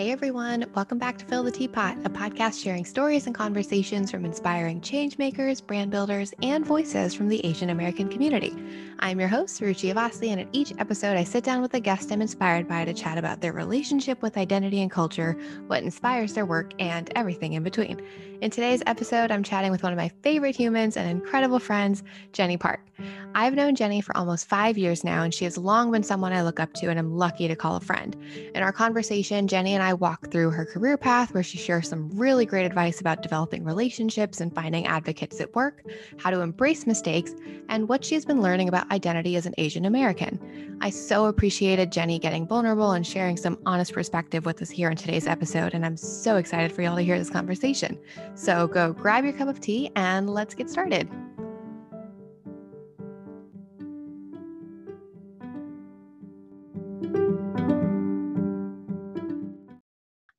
Hey everyone, welcome back to Fill the Teapot, a podcast sharing stories and conversations from inspiring change makers, brand builders, and voices from the Asian American community. I'm your host, Ruchi Avasthi, and at each episode, I sit down with a guest I'm inspired by to chat about their relationship with identity and culture, what inspires their work, and everything in between. In today's episode, I'm chatting with one of my favorite humans and incredible friends, Jenny Park. I've known Jenny for almost five years now, and she has long been someone I look up to and I'm lucky to call a friend. In our conversation, Jenny and I walk through her career path where she shares some really great advice about developing relationships and finding advocates at work, how to embrace mistakes, and what she has been learning about identity as an Asian American. I so appreciated Jenny getting vulnerable and sharing some honest perspective with us here in today's episode, and I'm so excited for y'all to hear this conversation. So go grab your cup of tea and let's get started.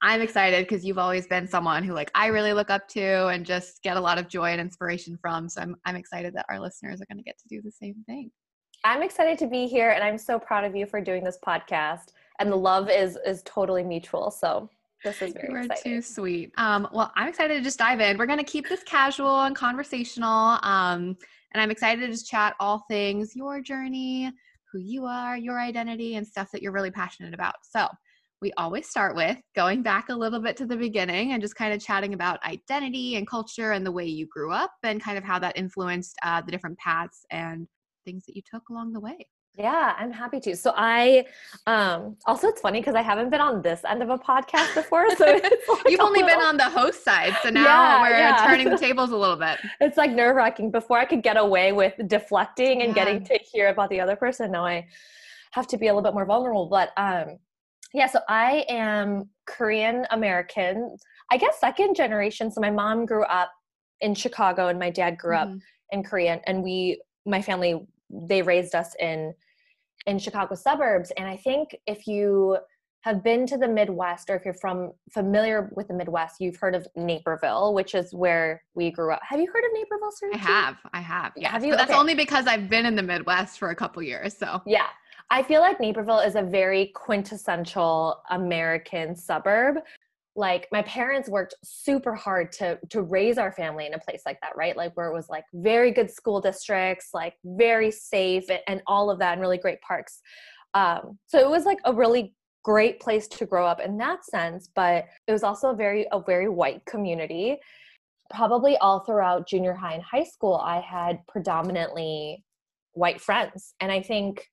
I'm excited because you've always been someone who like I really look up to and just get a lot of joy and inspiration from. So I'm I'm excited that our listeners are going to get to do the same thing. I'm excited to be here and I'm so proud of you for doing this podcast. And the love is is totally mutual. So this is very you are exciting. too sweet. Um, well, I'm excited to just dive in. We're going to keep this casual and conversational. Um, and I'm excited to just chat all things your journey, who you are, your identity, and stuff that you're really passionate about. So, we always start with going back a little bit to the beginning and just kind of chatting about identity and culture and the way you grew up and kind of how that influenced uh, the different paths and things that you took along the way. Yeah, I'm happy to. So I um also it's funny because I haven't been on this end of a podcast before. So like you've only little... been on the host side. So now yeah, we're yeah. turning the tables a little bit. It's like nerve wracking. Before I could get away with deflecting and yeah. getting to hear about the other person. Now I have to be a little bit more vulnerable. But um yeah, so I am Korean American. I guess second generation. So my mom grew up in Chicago and my dad grew mm-hmm. up in Korea and we my family they raised us in in Chicago suburbs. And I think if you have been to the Midwest or if you're from familiar with the Midwest, you've heard of Naperville, which is where we grew up. Have you heard of Naperville, sir? I have. I have. Yeah. Have you? But that's okay. only because I've been in the Midwest for a couple years. So yeah. I feel like Naperville is a very quintessential American suburb. Like my parents worked super hard to to raise our family in a place like that right? Like where it was like very good school districts like very safe and, and all of that and really great parks. Um, so it was like a really great place to grow up in that sense but it was also a very a very white community. Probably all throughout junior high and high school i had predominantly white friends and i think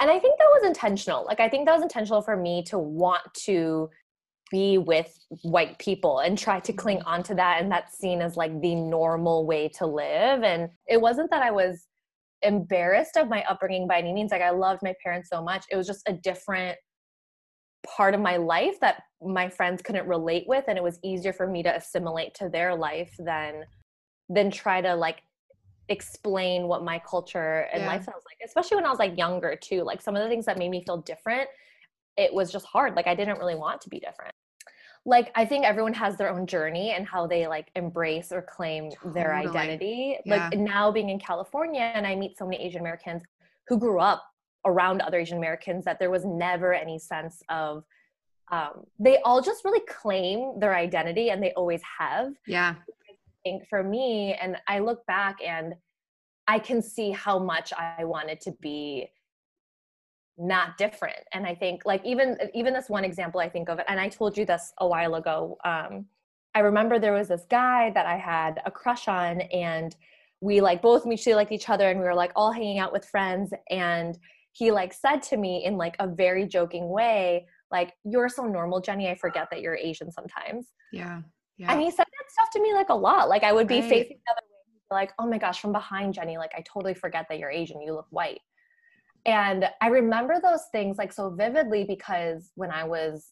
and i think that was intentional. Like i think that was intentional for me to want to be with white people and try to cling mm-hmm. onto that and that's seen as like the normal way to live. And it wasn't that i was embarrassed of my upbringing by any means. Like i loved my parents so much. It was just a different part of my life that my friends couldn't relate with and it was easier for me to assimilate to their life than than try to like explain what my culture and yeah. lifestyle was like especially when i was like younger too like some of the things that made me feel different it was just hard. Like I didn't really want to be different. Like I think everyone has their own journey and how they like embrace or claim totally. their identity. Yeah. Like now being in California and I meet so many Asian Americans who grew up around other Asian Americans that there was never any sense of um, they all just really claim their identity and they always have. Yeah. Think for me, and I look back and I can see how much I wanted to be not different. And i think like even even this one example i think of it and i told you this a while ago um i remember there was this guy that i had a crush on and we like both mutually liked each other and we were like all hanging out with friends. And he like said to me in like a very joking way like you're so normal jenny i forget that you're asian sometimes. Yeah yeah and he said that stuff to me like a lot like i would be right. facing the other way like oh my gosh from behind jenny like i totally forget that you're asian you look white and I remember those things like so vividly because when I was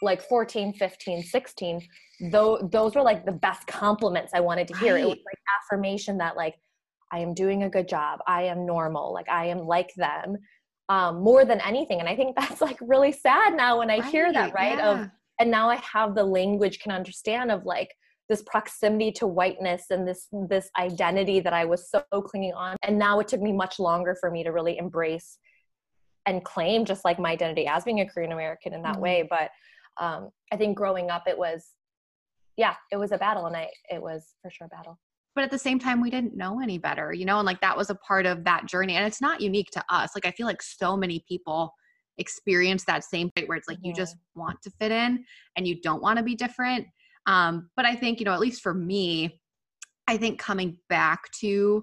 like 14, 15, 16, though those were like the best compliments I wanted to hear. Right. It was like affirmation that like I am doing a good job. I am normal. Like I am like them. Um, more than anything. And I think that's like really sad now when I right. hear that, right? Yeah. Of and now I have the language can understand of like this proximity to whiteness and this this identity that I was so clinging on. And now it took me much longer for me to really embrace and claim just like my identity as being a Korean American in that mm-hmm. way. But um, i think growing up it was yeah it was a battle and i it was for sure a battle but at the same time we didn't know any better you know and like that was a part of that journey and it's not unique to us like i feel like so many people experience that same thing where it's like mm-hmm. you just want to fit in and you don't want to be different um but i think you know at least for me i think coming back to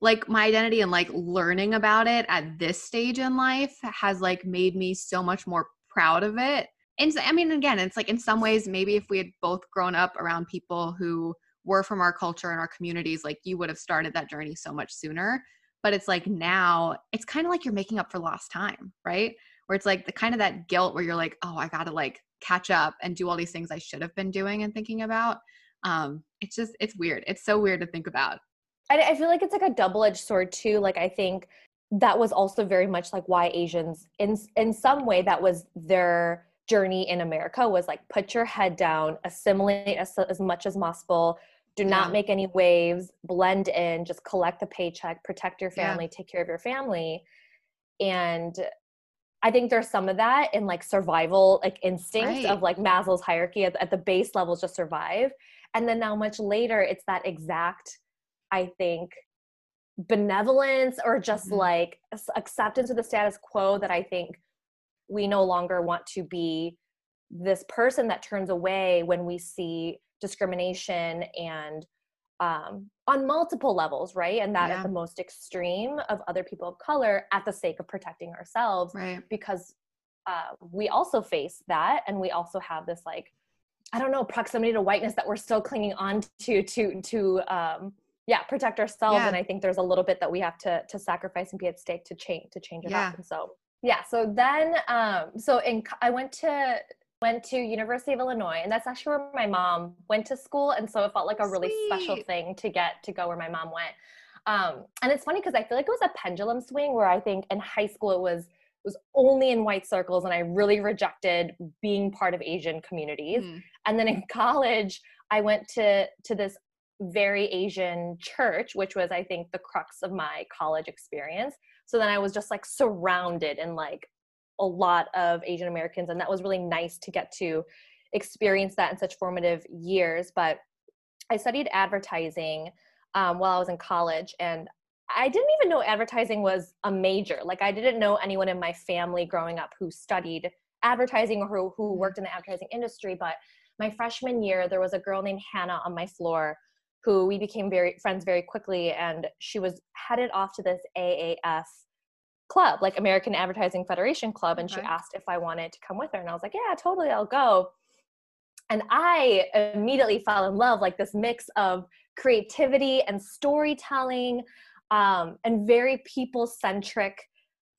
like my identity and like learning about it at this stage in life has like made me so much more proud of it and i mean again it's like in some ways maybe if we had both grown up around people who were from our culture and our communities, like you would have started that journey so much sooner. But it's like now, it's kind of like you're making up for lost time, right? Where it's like the kind of that guilt where you're like, oh, I got to like catch up and do all these things I should have been doing and thinking about. Um, it's just, it's weird. It's so weird to think about. I, I feel like it's like a double edged sword too. Like, I think that was also very much like why Asians, in in some way, that was their journey in America was like put your head down, assimilate as, as much as possible, do not yeah. make any waves, blend in, just collect the paycheck, protect your family, yeah. take care of your family. And I think there's some of that in like survival, like instinct right. of like Maslow's hierarchy at, at the base level, just survive. And then now, much later, it's that exact, I think, benevolence or just mm-hmm. like acceptance of the status quo that I think we no longer want to be this person that turns away when we see discrimination and um, on multiple levels, right? And that yeah. at the most extreme of other people of color at the sake of protecting ourselves, right? Because uh, we also face that, and we also have this like, I don't know, proximity to whiteness that we're still clinging on to to to um, yeah protect ourselves. Yeah. And I think there's a little bit that we have to to sacrifice and be at stake to change to change it yeah. up. And so yeah so then um so in i went to went to university of illinois and that's actually where my mom went to school and so it felt like a really Sweet. special thing to get to go where my mom went um and it's funny because i feel like it was a pendulum swing where i think in high school it was it was only in white circles and i really rejected being part of asian communities mm. and then in college i went to to this very asian church which was i think the crux of my college experience so then i was just like surrounded in like a lot of asian americans and that was really nice to get to experience that in such formative years. But i studied advertising um, while i was in college and i didn't even know advertising was a major. Like i didn't know anyone in my family growing up who studied advertising or who, who worked in the advertising industry but my freshman year there was a girl named hannah on my floor who we became very friends very quickly and she was headed off to this aaf club like american advertising federation club and okay. she asked if i wanted to come with her and i was like yeah totally i'll go and i immediately fell in love like this mix of creativity and storytelling um, and very people centric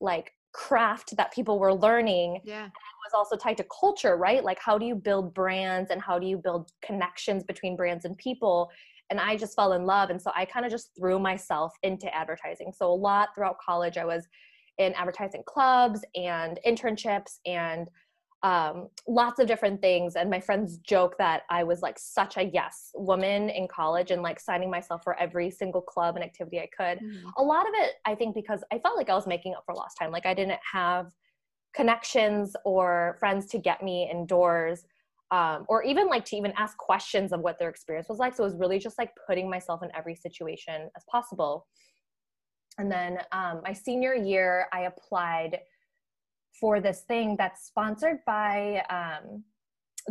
like craft that people were learning yeah it was also tied to culture right like how do you build brands and how do you build connections between brands and people and I just fell in love. And so I kind of just threw myself into advertising. So a lot throughout college, I was in advertising clubs and internships and um, lots of different things. And my friends joke that I was like such a yes woman in college and like signing myself for every single club and activity I could. Mm-hmm. A lot of it, I think, because I felt like I was making up for lost time. Like I didn't have connections or friends to get me indoors um, or even like to even ask questions of what their experience was like. So it was really just like putting myself in every situation as possible. And then um, my senior year, I applied for this thing that's sponsored by um,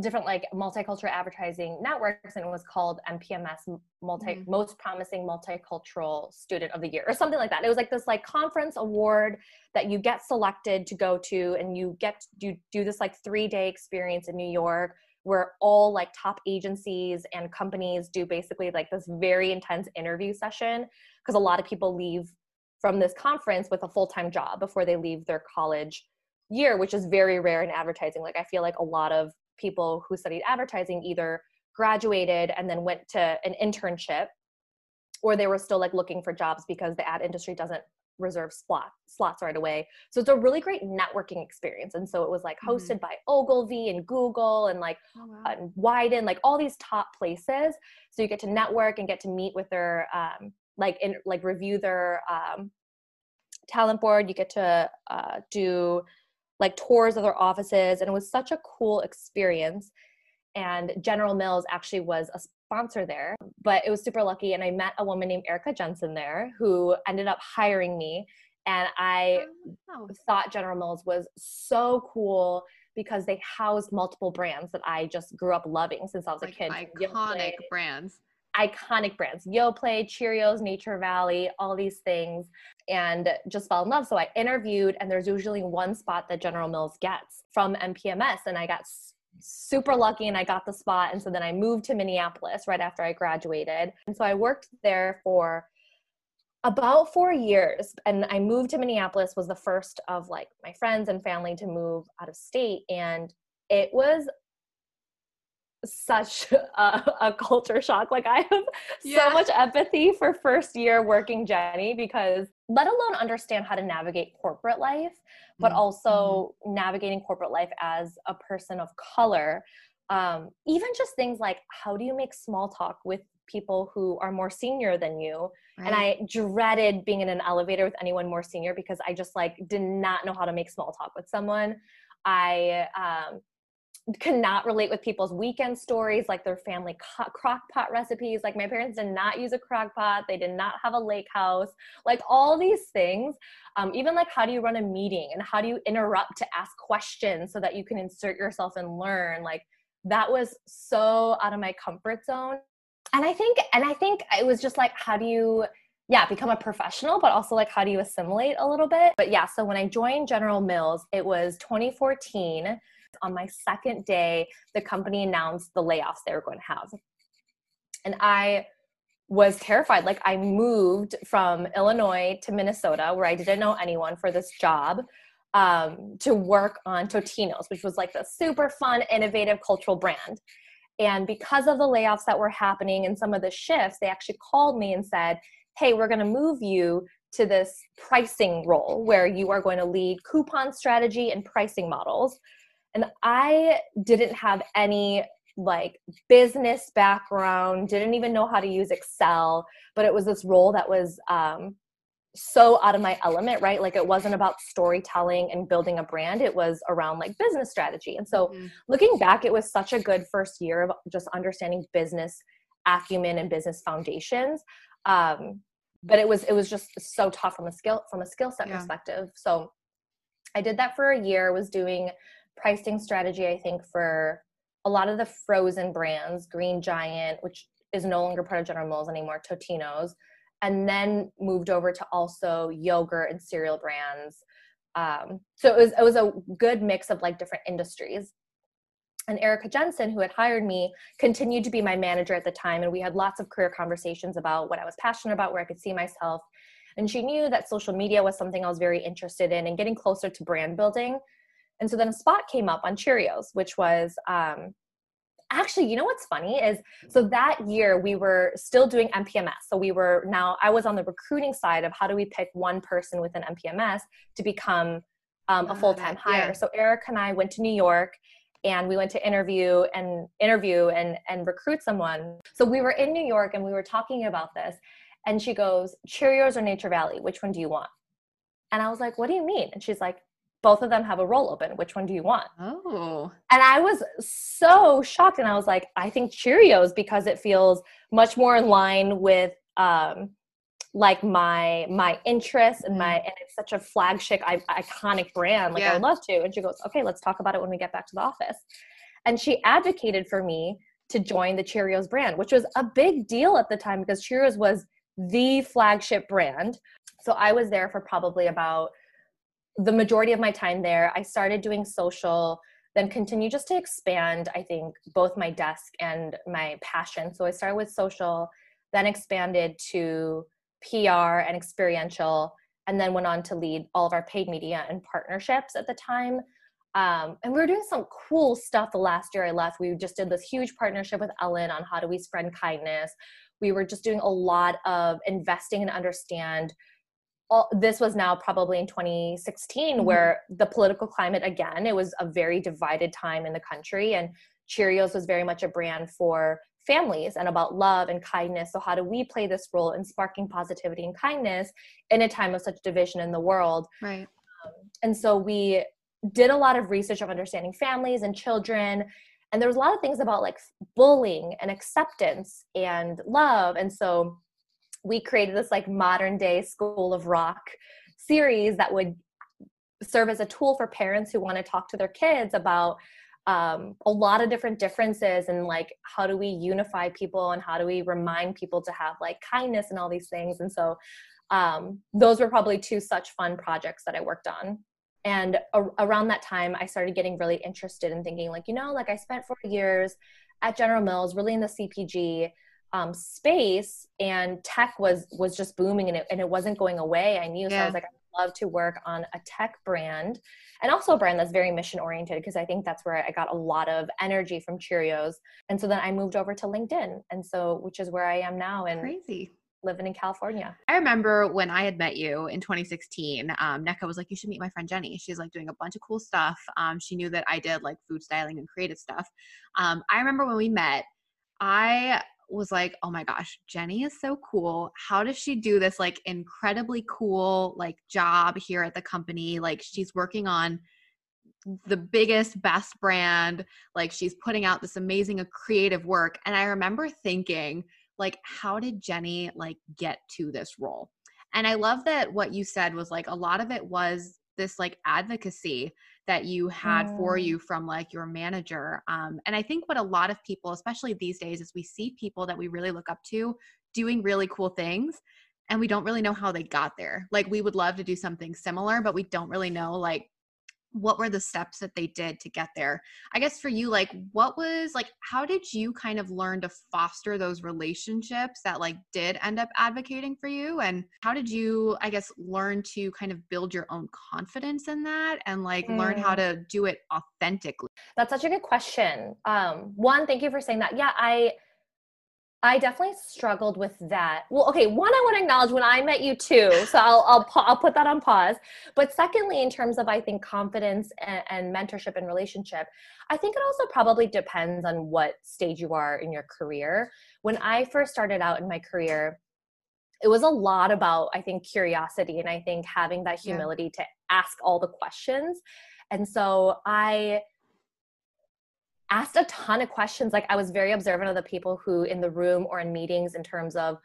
different like multicultural advertising networks, and it was called MPMS Multi mm-hmm. Most Promising Multicultural Student of the Year or something like that. It was like this like conference award that you get selected to go to, and you get you do this like three day experience in New York where all like top agencies and companies do basically like this very intense interview session because a lot of people leave from this conference with a full-time job before they leave their college year which is very rare in advertising like i feel like a lot of people who studied advertising either graduated and then went to an internship or they were still like looking for jobs because the ad industry doesn't reserve slot, slots right away. So it's a really great networking experience. And so it was like hosted mm-hmm. by Ogilvy and Google and like oh, wow. uh, like all these top places. So you get to network and get to meet with their um, like in like review their um, talent board. You get to uh, do like tours of their offices and it was such a cool experience and general mills actually was a sponsor there but it was super lucky and i met a woman named erica jensen there who ended up hiring me and i oh. thought general mills was so cool because they housed multiple brands that i just grew up loving since i was like a kid iconic brands iconic brands yoplait cheerios nature valley all these things and just fell in love. So i interviewed and there's usually one spot that general mills gets from mpms and i got super lucky and i got the spot. And so then i moved to minneapolis right after i graduated. And so i worked there for about four years and i moved to minneapolis was the first of like my friends and family to move out of state. And it was such a, a, culture shock. Like I have yeah. so much empathy for first year working Jenny because let alone understand how to navigate corporate life, but mm-hmm. also navigating corporate life as a person of color. Um, even just things like how do you make small talk with people who are more senior than you right. and i dreaded being in an elevator with anyone more senior because i just like did not know how to make small talk with someone i um, cannot relate with people's weekend stories, like their family co- crock pot recipes. Like my parents did not use a crock pot, they did not have a lake house, like all these things. Um, even like how do you run a meeting and how do you interrupt to ask questions so that you can insert yourself and learn? Like that was so out of my comfort zone. And I think, and I think it was just like, how do you yeah, become a professional, but also like how do you assimilate a little bit? But yeah, so when I joined General Mills, it was 2014 on my second day, the company announced the layoffs they were going to have. And I was terrified. Like, I moved from Illinois to Minnesota, where I didn't know anyone for this job, um, to work on Totino's, which was like the super fun, innovative cultural brand. And because of the layoffs that were happening and some of the shifts, they actually called me and said, Hey, we're going to move you to this pricing role where you are going to lead coupon strategy and pricing models. And I didn't have any like business background, didn't even know how to use Excel, but it was this role that was um, so out of my element, right? Like it wasn't about storytelling and building a brand, it was around like business strategy. And so mm-hmm. looking back, it was such a good first year of just understanding business acumen and business foundations. Um, but it was it was just so tough from a skill from a skill set yeah. perspective. So I did that for a year, was doing pricing strategy, I think, for a lot of the frozen brands, Green Giant, which is no longer part of General Mills anymore, Totino's, and then moved over to also yogurt and cereal brands. Um, so it was it was a good mix of like different industries. And Erica Jensen, who had hired me, continued to be my manager at the time, and we had lots of career conversations about what I was passionate about, where I could see myself. And she knew that social media was something I was very interested in, and getting closer to brand building and so then a spot came up on Cheerios, which was um, actually, you know what's funny is so that year we were still doing MPMS. So we were now, I was on the recruiting side of how do we pick one person within MPMS to become um, a full time hire. Yeah. So Erica and I went to New York and we went to interview and interview and and recruit someone. So we were in New York and we were talking about this, and she goes, "Cheerios or Nature Valley? Which one do you want?" And I was like, "What do you mean?" And she's like, both of them have a role open. Which one do you want? Oh. And I was so shocked. And I was like, I think Cheerios because it feels much more in line with um, like my my interests and my mm-hmm. and it's such a flagship I, iconic brand like yeah. i would love to and she goes okay let's talk about it when we get back to the office and she advocated for me to join the cheerios brand which was a big deal at the time because cheerios was the flagship brand so i was there for probably about the majority of my time there, I started doing social, then continue just to expand, I think, both my desk and my passion. So I started with social, then expanded to PR and experiential, and then went on to lead all of our paid media and partnerships at the time. Um, and we were doing some cool stuff the last year I left. We just did this huge partnership with Ellen on how do we spread kindness. We were just doing a lot of investing and understand all, this was now probably in 2016 mm-hmm. where the political climate again it was a very divided time in the country and cheerios was very much a brand for families and about love and kindness. So how do we play this role in sparking positivity and kindness in a time of such division in the world? Right. Um, and so we did a lot of research of understanding families and children and there was a lot of things about like bullying and acceptance and love. And so we created this like modern day school of rock series that would serve as a tool for parents who want to talk to their kids about um, a lot of different differences and like how do we unify people and how do we remind people to have like kindness and all these things. And so um, those were probably two such fun projects that i worked on. And a- around that time i started getting really interested in thinking like you know like i spent four years at general mills really in the cpg um, space and tech was was just booming and it, and it wasn't going away i knew so i was like i love to work on a tech brand and also a brand that's very mission oriented because i think that's where i got a lot of energy from cheerios and so then i moved over to linkedin and so which is where i am now and crazy living in California. I remember when I had met you in 2016, um, NECA was like, you should meet my friend Jenny. She's like doing a bunch of cool stuff. Um, she knew that I did like food styling and creative stuff. Um, I remember when we met, I was like, oh my gosh, Jenny is so cool. How does she do this like incredibly cool like job here at the company? Like she's working on the biggest best brand like she's putting out this amazing uh, creative work and i remember thinking like how did jenny like get to this role and i love that what you said was like a lot of it was this like advocacy that you had mm. for you from like your manager um, and i think what a lot of people especially these days is we see people that we really look up to doing really cool things and we don't really know how they got there like we would love to do something similar but we don't really know like what were the steps that they did to get there i guess for you like what was like how did you kind of learn to foster those relationships that like did end up advocating for you and how did you i guess learn to kind of build your own confidence in that and like mm. learn how mm. to do it authentically that's such a good question um one thank you for saying that yeah i I definitely struggled with that. Well, okay, one, I want to acknowledge when I met you too, so I'll I'll, I'll put that on pause. But secondly, in terms of I think confidence and, and mentorship and relationship, I think it also probably depends on what stage you are in your career. When I first started out in my career, it was a lot about I think curiosity and I think having that humility yeah. to ask all the questions. And so I asked a ton of questions. Like I was very observant of the people who in the room or in meetings in terms of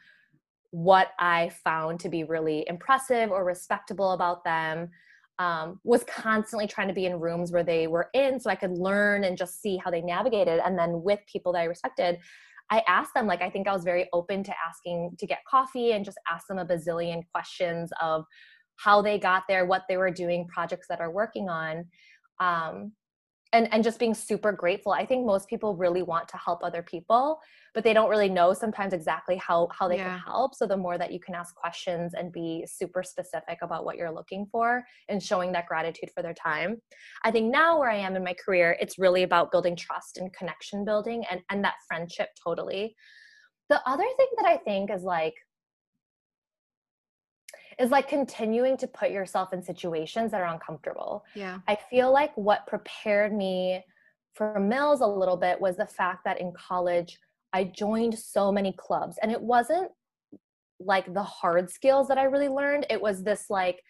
what I found to be really impressive or respectable about them. Um, was constantly trying to be in rooms where they were in so I could learn and just see how they navigated. And then with people that I respected, I asked them, like, I think I was very open to asking to get coffee and just ask them a bazillion questions of how they got there, what they were doing, projects that are working on. Um, and and just being super grateful. I think most people really want to help other people but they don't really know sometimes exactly how how they yeah. can help. So the more that you can ask questions and be super specific about what you're looking for and showing that gratitude for their time. I think now where i am in my career it's really about building trust and connection building and and that friendship totally. The other thing that i think is like is like continuing to put yourself in situations that are uncomfortable. Yeah. I feel like what prepared me for Mills a little bit was the fact that in college I joined so many clubs and it wasn't like the hard skills that I really learned. It was this like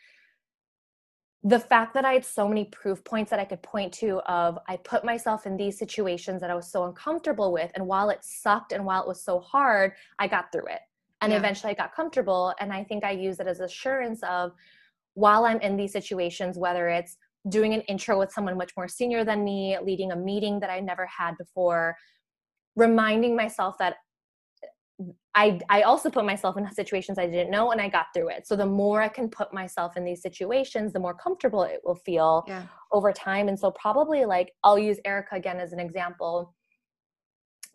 the fact that I had so many proof points that I could point to of I put myself in these situations that I was so uncomfortable with and while it sucked and while it was so hard, I got through it and yeah. eventually i got comfortable and i think i use it as assurance of while i'm in these situations whether it's doing an intro with someone much more senior than me leading a meeting that i never had before reminding myself that I, I also put myself in situations I didn't know and I got through it. So the more I can put myself in these situations, the more comfortable it will feel yeah. over time. And so probably like I'll use Erica again as an example.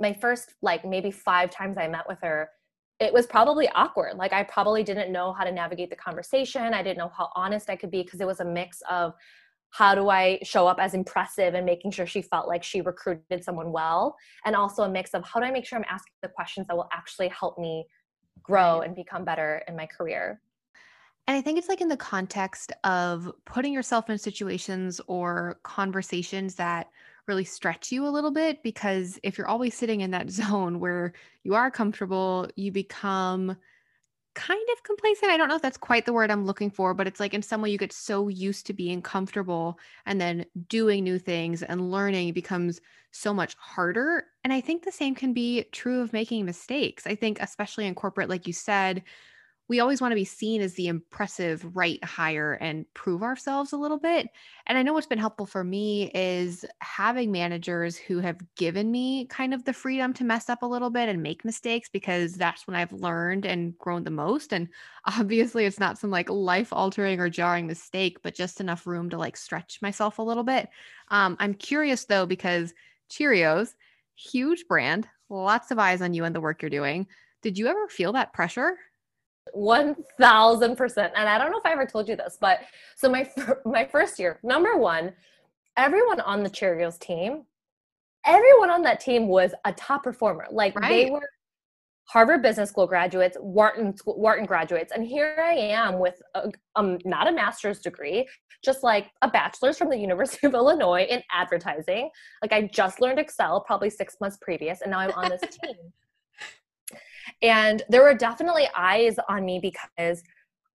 My first like maybe five times I met with her, it was probably awkward. Like I probably didn't know how to navigate the conversation. I didn't know how honest I could be because it was a mix of how do I show up as impressive and making sure she felt like she recruited someone well, and also a mix of how do I make sure I'm asking the questions that will actually help me grow and become better in my career. And I think it's like in the context of putting yourself in situations or conversations that really stretch you a little bit because if you're always sitting in that zone where you are comfortable, you become kind of complacent. I don't know if that's quite the word I'm looking for, but it's like in some way you get so used to being comfortable and then doing new things and learning becomes so much harder. And I think the same can be true of making mistakes. I think, especially in corporate, like you said, we always want to be seen as the impressive right hire and prove ourselves a little bit. And I know what's been helpful for me is having managers who have given me kind of the freedom to mess up a little bit and make mistakes because that's when I've learned and grown the most. And obviously, it's not some like life altering or jarring mistake, but just enough room to like stretch myself a little bit. Um, I'm curious though, because Cheerios, huge brand, lots of eyes on you and the work you're doing. Did you ever feel that pressure? 1000% and i don't know if i ever told you this but so my my first year number one everyone on the cheerios team everyone on that team was a top performer. Like right. they were harvard business school graduates wharton wharton graduates and here i am with a, um not a master's degree just like a bachelor's from the university of illinois in advertising. Like i just learned excel probably six months previous and now i'm on this team and there were definitely eyes on me because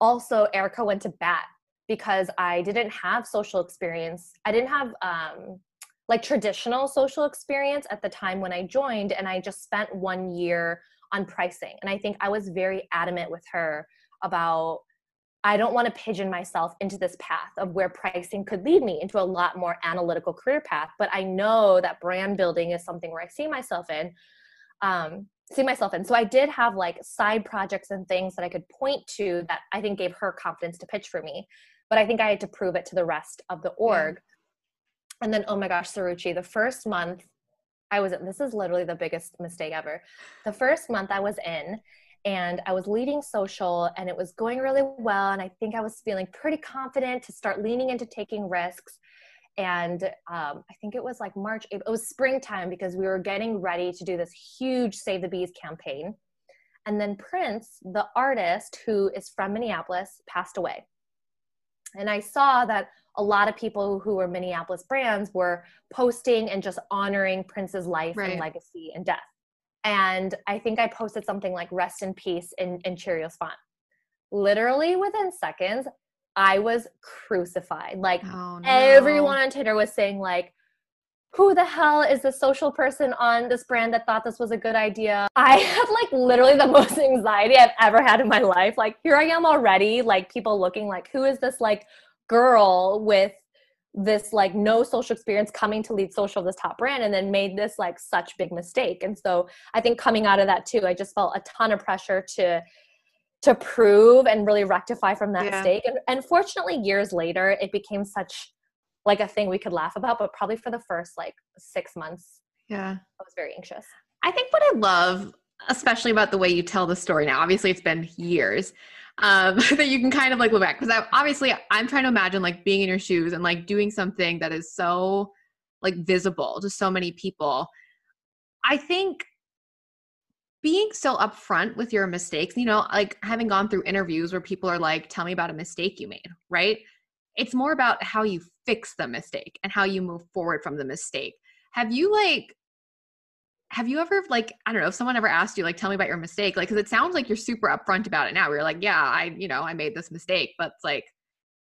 also Erica went to bat because I didn't have social experience. I didn't have um, like traditional social experience at the time when I joined, and I just spent one year on pricing. And I think I was very adamant with her about I don't want to pigeon myself into this path of where pricing could lead me into a lot more analytical career path. But I know that brand building is something where I see myself in. Um, see myself in. So I did have like side projects and things that I could point to that I think gave her confidence to pitch for me. But I think I had to prove it to the rest of the org. Yeah. And then, oh my gosh, Suruchi, the first month I was, this is literally the biggest mistake ever. The first month I was in, and I was leading social and it was going really well. And I think I was feeling pretty confident to start leaning into taking risks and um, I think it was like March, it was springtime because we were getting ready to do this huge Save the Bees campaign. And then Prince, the artist who is from Minneapolis, passed away. And I saw that a lot of people who were Minneapolis brands were posting and just honoring Prince's life right. and legacy and death. And I think I posted something like rest in peace in, in Cheerios font. Literally within seconds, I was crucified. Like oh, no. everyone on Twitter was saying like who the hell is the social person on this brand that thought this was a good idea? I had like literally the most anxiety I've ever had in my life. Like here I am already, like people looking like who is this like girl with this like no social experience coming to lead social of this top brand and then made this like such big mistake. And so I think coming out of that too, I just felt a ton of pressure to to prove and really rectify from that yeah. mistake. And, and fortunately, years later, it became such like a thing we could laugh about. But probably for the first like six months, yeah, I was very anxious. I think what I love, especially about the way you tell the story now. Obviously, it's been years um, that you can kind of like look back because obviously I'm trying to imagine like being in your shoes and like doing something that is so like visible to so many people. I think being so upfront with your mistakes, you know, like having gone through interviews where people are like, tell me about a mistake you made, right? It's more about how you fix the mistake and how you move forward from the mistake. Have you like, have you ever like, I don't know, if someone ever asked you, like, tell me about your mistake, like, cause it sounds like you're super upfront about it now. You're like, yeah, I, you know, I made this mistake, but it's like,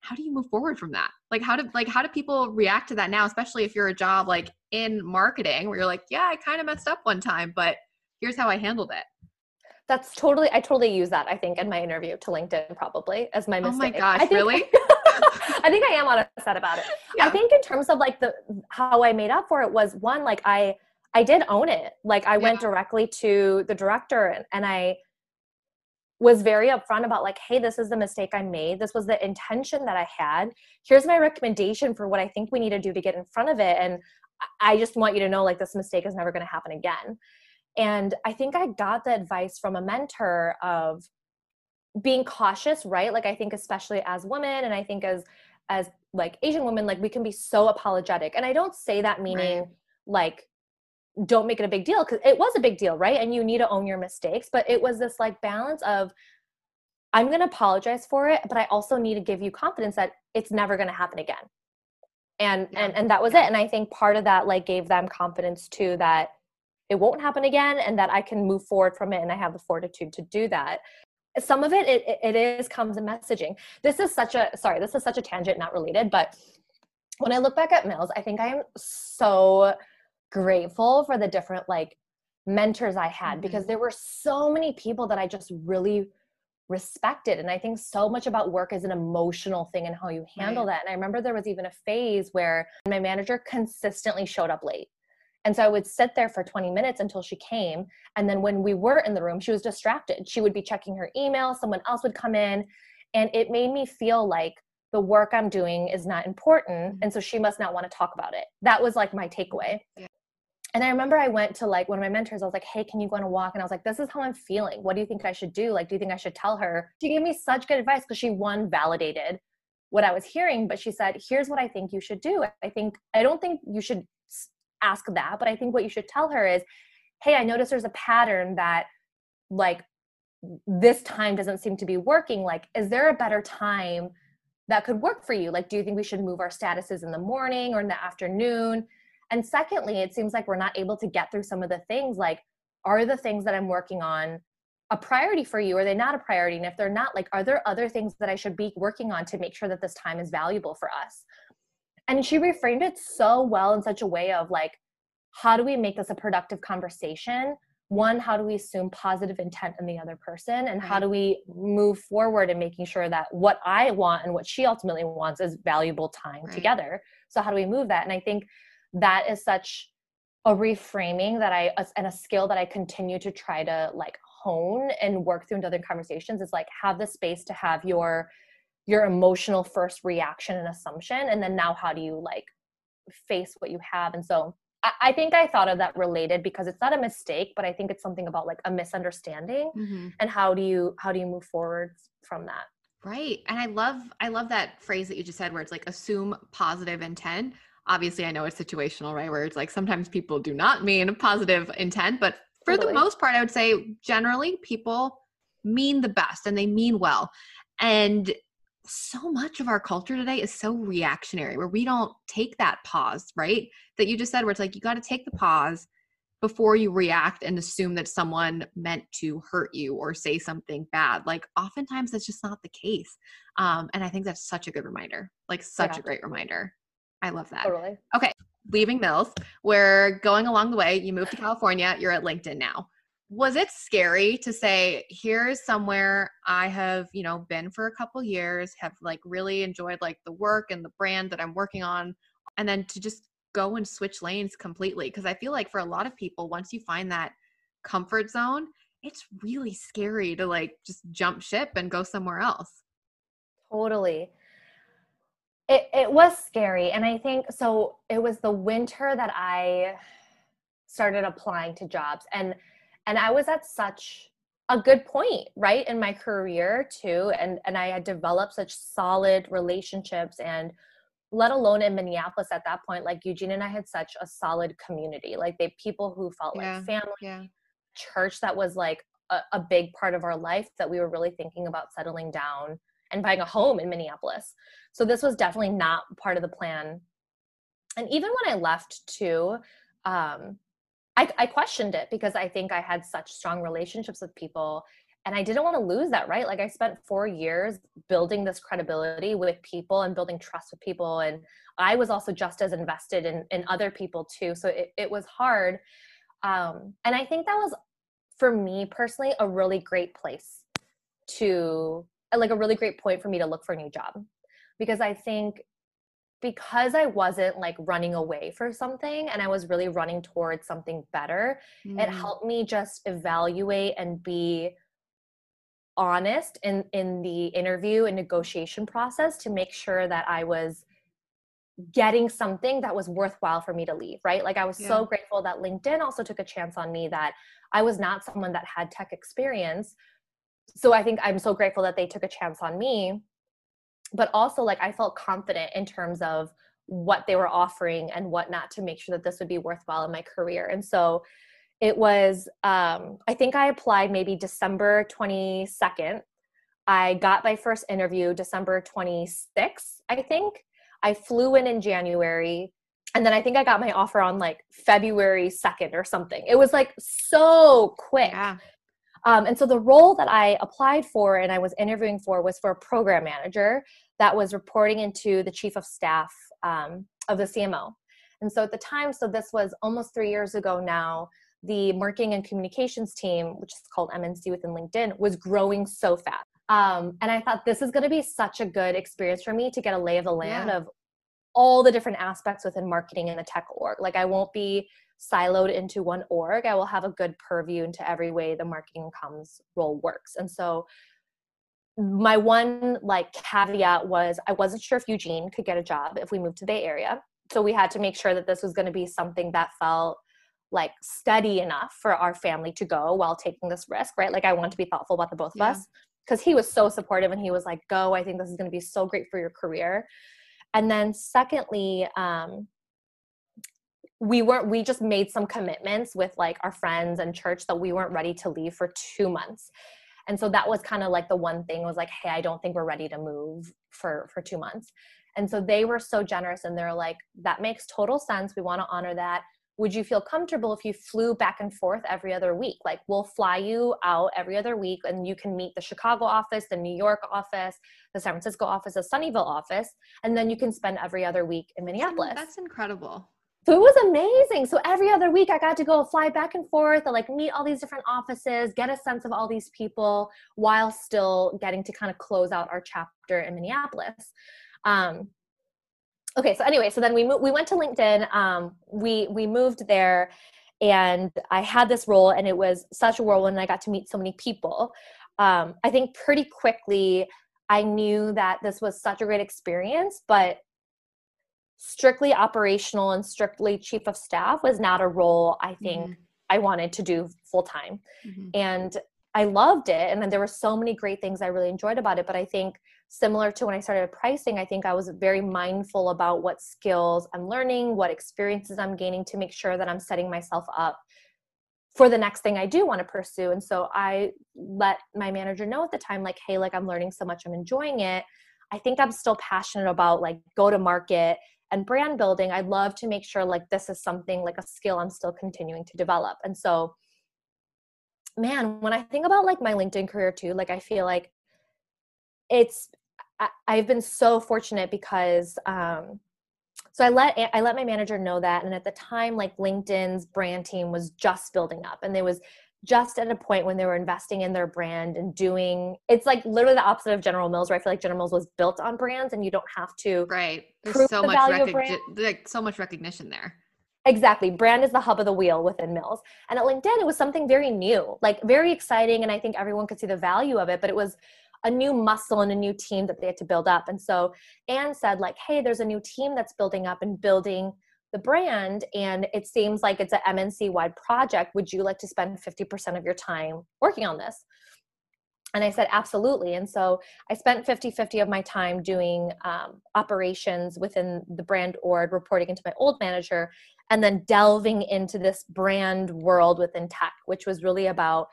how do you move forward from that? Like, how do, like, how do people react to that now, especially if you're a job like in marketing where you're like, yeah, I kind of messed up one time, but here's how I handled it. That's totally, I totally use that, I think, in my interview to LinkedIn probably as my mistake. Oh my gosh, I think, really? I think I am upset about it. Yeah. I think in terms of like the, how I made up for it was one, like I, I did own it. Like I yeah. went directly to the director and, and I, was very upfront about like hey this is the mistake i made this was the intention that i had here's my recommendation for what i think we need to do to get in front of it and i just want you to know like this mistake is never going to happen again and I think I got the advice from a mentor of being cautious, right? Like I think especially as women and I think as as like Asian women, like we can be so apologetic. And I don't say that meaning right. like don't make it a big deal because it was a big deal, right? And you need to own your mistakes. But it was this like balance of I'm going to apologize for it, but I also need to give you confidence that it's never going to happen again. And yeah. and and that was it. And I think part of that like gave them confidence too that it won't happen again and that I can move forward from it and I have the fortitude to do that. some of it, it it is comes in messaging. This is such a sorry, this is such a tangent, not related, but when I look back at Mills, I think I am so grateful for the different like mentors I had mm-hmm. because there were so many people that I just really respected. And I think so much about work is an emotional thing and how you handle right. that. And I remember there was even a phase where my manager consistently showed up late. And so I would sit there for 20 minutes until she came. And then when we were in the room, she was distracted. She would be checking her email, someone else would come in. And it made me feel like the work I'm doing is not important. Mm-hmm. And so she must not want to talk about it. That was like my takeaway. Yeah. And I remember I went to like one of my mentors. I was like, hey, can you go on a walk? And I was like, this is how I'm feeling. What do you think I should do? Like, do you think I should tell her? She gave me such good advice because she, one, validated what I was hearing, but she said, here's what I think you should do. I think, I don't think you should ask that, but I think what you should tell her is, hey, I notice there's a pattern that like this time doesn't seem to be working. Like, is there a better time that could work for you? Like, do you think we should move our statuses in the morning or in the afternoon? And secondly, it seems like we're not able to get through some of the things like, are the things that I'm working on a priority for you? Are they not a priority? And if they're not, like, are there other things that I should be working on to make sure that this time is valuable for us? And she reframed it so well in such a way of like, how do we make this a productive conversation? One, how do we assume positive intent in the other person? And how do we move forward in making sure that what I want and what she ultimately wants is valuable time right. together? So, how do we move that? And I think that is such a reframing that I and a skill that I continue to try to like hone and work through into other conversations is like have the space to have your your emotional first reaction and assumption and then now how do you like face what you have and so I, I think I thought of that related because it's not a mistake, but I think it's something about like a misunderstanding mm-hmm. and how do you how do you move forward from that? Right. And I love I love that phrase that you just said where it's like assume positive intent obviously I know it's situational, right? Where it's like sometimes people do not mean positive intent, but for totally. the most part, I would say generally people mean the best and they mean well. And so much of our culture today is so reactionary where we don't take that pause, right? That you just said, where it's like you got to take the pause before you react and assume that someone meant to hurt you or say something bad. Like, oftentimes that's just not the case. Um, and I think that's such a good reminder, like, such yeah. a great reminder. I love that. Totally. Okay. Leaving Mills, we're going along the way. You moved to California. You're at LinkedIn now. Was it scary to say, here's somewhere I have, you know, been for a couple years, have like really enjoyed like the work and the brand that I'm working on, and then to just go and switch lanes completely? Because I feel like for a lot of people, once you find that comfort zone, it's really scary to like just jump ship and go somewhere else. Totally it, it was scary and i think so it was the winter that i started applying to jobs and and i was at such a good point right in my career too and and i had developed such solid relationships and let alone in minneapolis at that point like eugene and i had such a solid community like they people who felt yeah, like family yeah. church that was like a, a big part of our life that we were really thinking about settling down and buying a home in Minneapolis. So this was definitely not part of the plan. And even when I left too, um, I, I questioned it because I think I had such strong relationships with people and I didn't want to lose that, right? Like I spent four years building this credibility with people and building trust with people. And I was also just as invested in, in other people too. So it, it was hard. Um, and I think that was, for me personally, a really great place to like a really great point for me to look for a new job because I think because I wasn't like running away for something and I was really running towards something better, mm. it helped me just evaluate and be honest in in the interview and negotiation process to make sure that I was getting something that was worthwhile for me to leave, right? Like I was yeah. so grateful that LinkedIn also took a chance on me that I was not someone that had tech experience, so I think I'm so grateful that they took a chance on me. But also, like, I felt confident in terms of what they were offering and whatnot to make sure that this would be worthwhile in my career. And so it was, um, I think I applied maybe December 22nd. I got my first interview December 26th, I think. I flew in in January. And then I think I got my offer on like February 2nd or something. It was like so quick. Yeah. Um, and so the role that I applied for and I was interviewing for was for a program manager that was reporting into the chief of staff um, of the CMO. And so at the time, so this was almost three years ago now, the marketing and communications team, which is called MNC within LinkedIn, was growing so fast. Um, and I thought this is going to be such a good experience for me to get a lay of the land yeah. of all the different aspects within marketing in the tech org. Like I won't be siloed into one org. I will have a good purview into every way the marketing comms role works. And so my one like caveat was I wasn't sure if Eugene could get a job if we moved to the Bay Area. So we had to make sure that this was going to be something that felt like steady enough for our family to go while taking this risk, right? Like I want to be thoughtful about the both yeah. of us because he was so supportive and he was like, go, I think this is going to be so great for your career. And then secondly, um, we weren't we just made some commitments with like our friends and church that we weren't ready to leave for two months and so that was kind of like the one thing was like hey i don't think we're ready to move for for two months and so they were so generous and they're like that makes total sense we want to honor that would you feel comfortable if you flew back and forth every other week? Like, we'll fly you out every other week and you can meet the Chicago office, the New York office, the San Francisco office, the Sunnyvale office, and then you can spend every other week in Minneapolis. That's incredible. So it was amazing. So every other week I got to go fly back and forth and like meet all these different offices, get a sense of all these people while still getting to kind of close out our chapter in Minneapolis. Um, okay so anyway so then we mo- we went to linkedin um, we we moved there and i had this role and it was such a whirlwind i got to meet so many people um, i think pretty quickly i knew that this was such a great experience but strictly operational and strictly chief of staff was not a role i think mm-hmm. i wanted to do full time mm-hmm. and i loved it and then there were so many great things i really enjoyed about it but i think similar to when I started pricing, I think I was very mindful about what skills I'm learning, what experiences I'm gaining to make sure that I'm setting myself up for the next thing I do want to pursue. And so I let my manager know at the time, like, hey, like I'm learning so much, I'm enjoying it. I think I'm still passionate about like go to market and brand building. I'd love to make sure like this is something like a skill I'm still continuing to develop. And so, man, when I think about like my LinkedIn career too, like I feel like it's I, have been so fortunate because um, so I let I let my manager know that, and at the time, like LinkedIn's brand team was just building up, and there was just at a point when they were investing in their brand and doing it's like literally the opposite of General Mills, where I feel like General Mills was built on brands, and you don't have to right. There's so the much recognition, like so much recognition there. Exactly. Brand is the hub of the wheel within Mills. And at LinkedIn, it was something very new, like very exciting. And I think everyone could see the value of it, but it was a new muscle and a new team that they had to build up. And so Anne said, like, hey, there's a new team that's building up and building the brand and it seems like it's an M&C wide project. Would you like to spend 50% of your time working on this? And I said, absolutely. And so I spent 50 50 of my time doing um, operations within the brand org, reporting into my old manager, and then delving into this brand world within tech, which was really about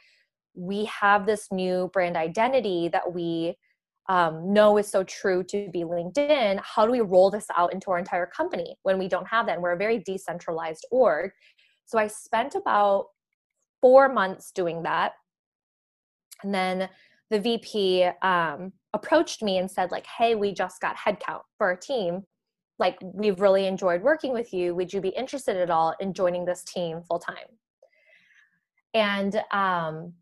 we have this new brand identity that we um, know is so true to be LinkedIn. How do we roll this out into our entire company when we don't have that? And we're a very decentralized org. So I spent about four months doing that. And then the VP um, approached me and said, like, hey, we just got headcount for our team. Like, we've really enjoyed working with you. Would you be interested at all in joining this team full time? And um,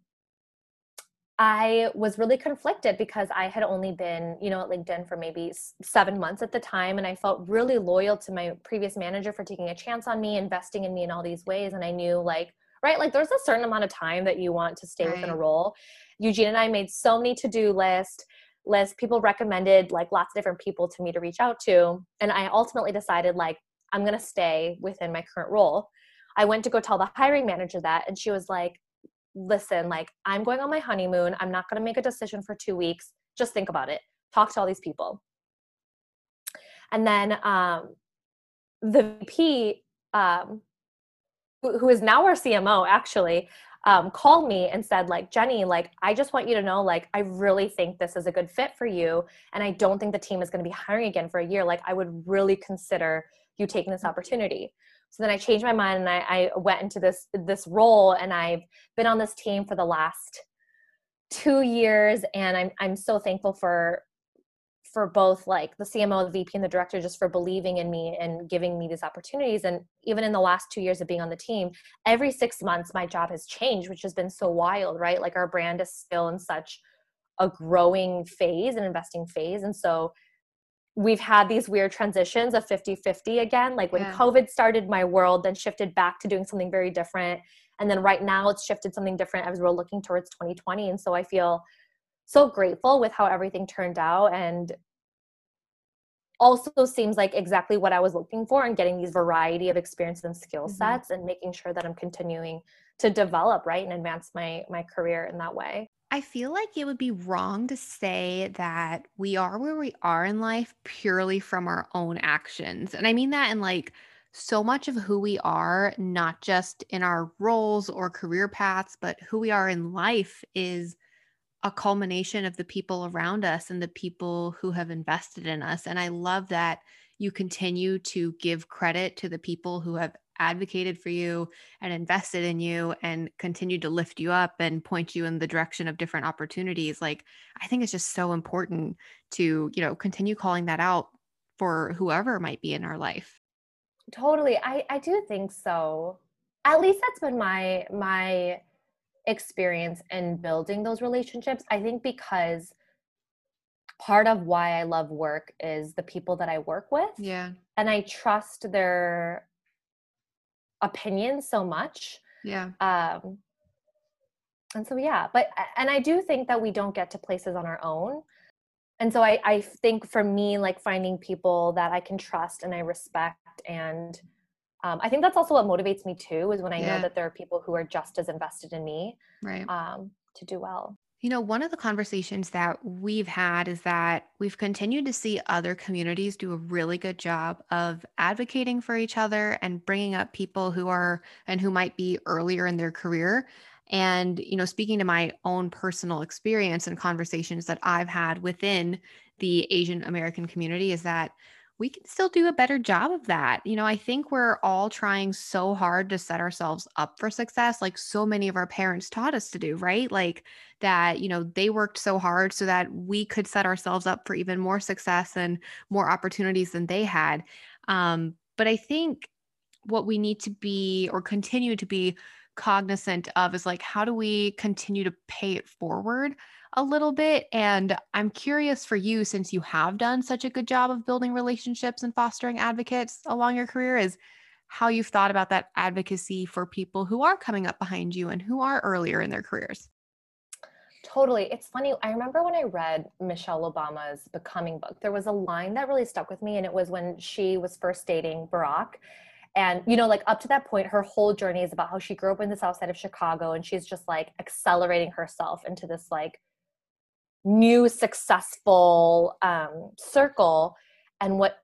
I was really conflicted because I had only been, you know, at LinkedIn for maybe seven months at the time. And I felt really loyal to my previous manager for taking a chance on me, investing in me in all these ways. And I knew, like, right, like there's a certain amount of time that you want to stay right. within a role. Eugene and I made so many to do list lists. People recommended like lots of different people to me to reach out to. And I ultimately decided, like, I'm going to stay within my current role. I went to go tell the hiring manager that, and she was like, listen, like, I'm going on my honeymoon. I'm not going to make a decision for two weeks. Just think about it. Talk to all these people. And then um, the VP, um, who, who is now our CMO, actually, um, called me and said, like, Jenny, like, I just want you to know, like, I really think this is a good fit for you. And I don't think the team is going to be hiring again for a year. Like, I would really consider you taking this opportunity so then i changed my mind and I, I, went into this this role and i've been on this team for the last two years and I'm I'm so thankful for for both like the CMO, the VP, and the director just for believing in me and giving me these opportunities. And even in the last two years of being on the team, every six months my job has changed, which has been so wild, right? Like our brand is still in such a growing phase and investing phase. And so we've had these weird transitions of 50 50 again. Like when yeah. COVID started, my world then shifted back to doing something very different. And then right now it's shifted something different as we're looking towards 2020. And so I feel so grateful with how everything turned out and also seems like exactly what I was looking for and getting these variety of experience and skill mm-hmm. sets mm-hmm. and making sure that I'm continuing to develop right and advance my my career in that way. I feel like it would be wrong to say that we are where we are in life purely from our own actions. And I mean that in like so much of who we are, not just in our roles or career paths, but who we are in life is a culmination of the people around us and the people who have invested in us. And I love that you continue to give credit to the people who have advocated for you and invested in you and continued to lift you up and point you in the direction of different opportunities. Like, I think it's just so important to, you know, continue calling that out for whoever might be in our life. Totally. I, I do think so. At least that's been my, my, experience in building those relationships. I think because part of why I love work is the people that I work with. Yeah. And I trust their opinions so much. Yeah. Um and so yeah, but and I do think that we don't get to places on our own. And so I I think for me like finding people that I can trust and I respect and um, I think that's also what motivates me too, is when I yeah. know that there are people who are just as invested in me right. um, to do well. You know, one of the conversations that we've had is that we've continued to see other communities do a really good job of advocating for each other and bringing up people who are and who might be earlier in their career. And, you know, speaking to my own personal experience and conversations that I've had within the Asian American community, is that we can still do a better job of that. You know, I think we're all trying so hard to set ourselves up for success, like so many of our parents taught us to do, right? Like that, you know, they worked so hard so that we could set ourselves up for even more success and more opportunities than they had. Um, but I think what we need to be or continue to be cognizant of is like, how do we continue to pay it forward? A little bit. And I'm curious for you, since you have done such a good job of building relationships and fostering advocates along your career, is how you've thought about that advocacy for people who are coming up behind you and who are earlier in their careers. Totally. It's funny. I remember when I read Michelle Obama's Becoming book, there was a line that really stuck with me, and it was when she was first dating Barack. And, you know, like up to that point, her whole journey is about how she grew up in the south side of Chicago and she's just like accelerating herself into this like new successful um, circle. And what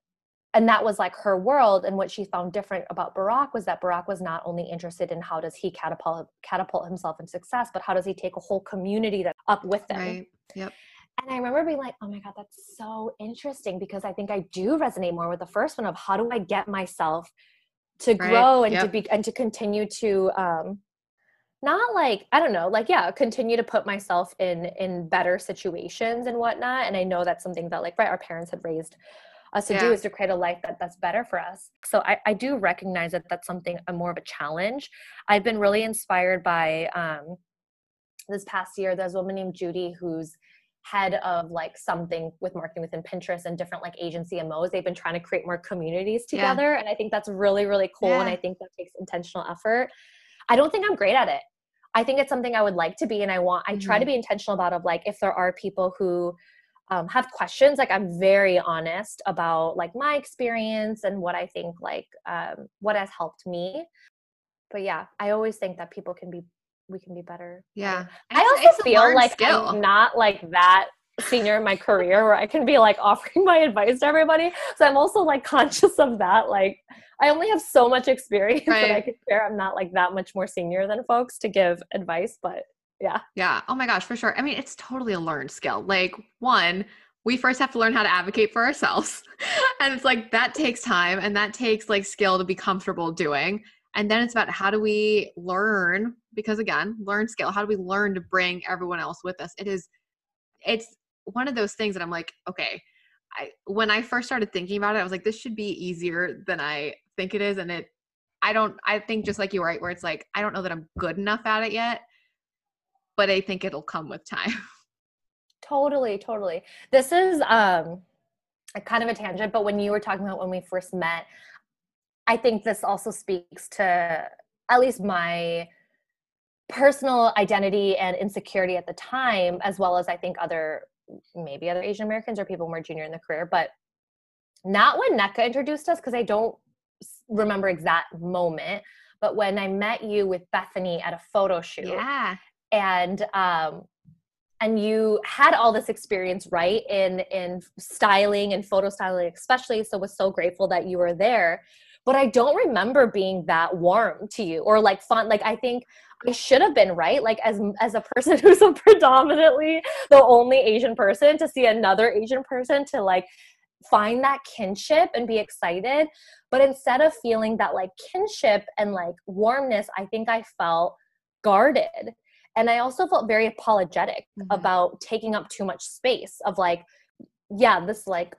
and that was like her world. And what she found different about barack was that barack was not only interested in how does he catapult catapult himself in success but how does he take a whole community that up with him. Right. Yep. And i remember being like oh my god that's so interesting because i think i do resonate more with the first one of how do i get myself to grow right. and yep. to be and to continue to um not like i don't know like yeah continue to put myself in in better situations and whatnot and i know that's something that like right our parents had raised us to yeah. do is to create a life that that's better for us so I, I do recognize that that's something a more of a challenge i've been really inspired by um this past year there's a woman named judy who's head of like something with marketing within pinterest and different like agency CMOs they've been trying to create more communities together yeah. and i think that's really really cool yeah. and i think that takes intentional effort I don't think I'm great at it. I think it's something I would like to be, and I want. I try mm-hmm. to be intentional about of like if there are people who um, have questions, like I'm very honest about like my experience and what I think like um, what has helped me. But yeah, I always think that people can be we can be better. Yeah, I also feel like skill. I'm not like that senior in my career where I can be like offering my advice to everybody. So I'm also like conscious of that. Like I only have so much experience right. that I can share. I'm not like that much more senior than folks to give advice, but yeah. Yeah. Oh my gosh, for sure. I mean, it's totally a learned skill. Like one, we first have to learn how to advocate for ourselves. and it's like that takes time and that takes like skill to be comfortable doing. And then it's about how do we learn because again, learn skill. How do we learn to bring everyone else with us? It is, it's one of those things that I'm like, okay, I when I first started thinking about it, I was like, this should be easier than I think it is. And it I don't I think just like you right, where it's like, I don't know that I'm good enough at it yet, but I think it'll come with time. Totally, totally. This is um a kind of a tangent, but when you were talking about when we first met, I think this also speaks to at least my personal identity and insecurity at the time, as well as I think other maybe other Asian Americans or people more junior in the career, but not when NECA introduced us because I don't remember exact moment, but when I met you with Bethany at a photo shoot. Yeah. And um and you had all this experience right in in styling and photo styling especially so was so grateful that you were there but i don't remember being that warm to you or like fun like i think I should have been right. Like as as a person who's a predominantly the only Asian person to see another Asian person to like find that kinship and be excited. But instead of feeling that like kinship and like warmness, I think I felt guarded. And I also felt very apologetic mm-hmm. about taking up too much space of like, yeah, this like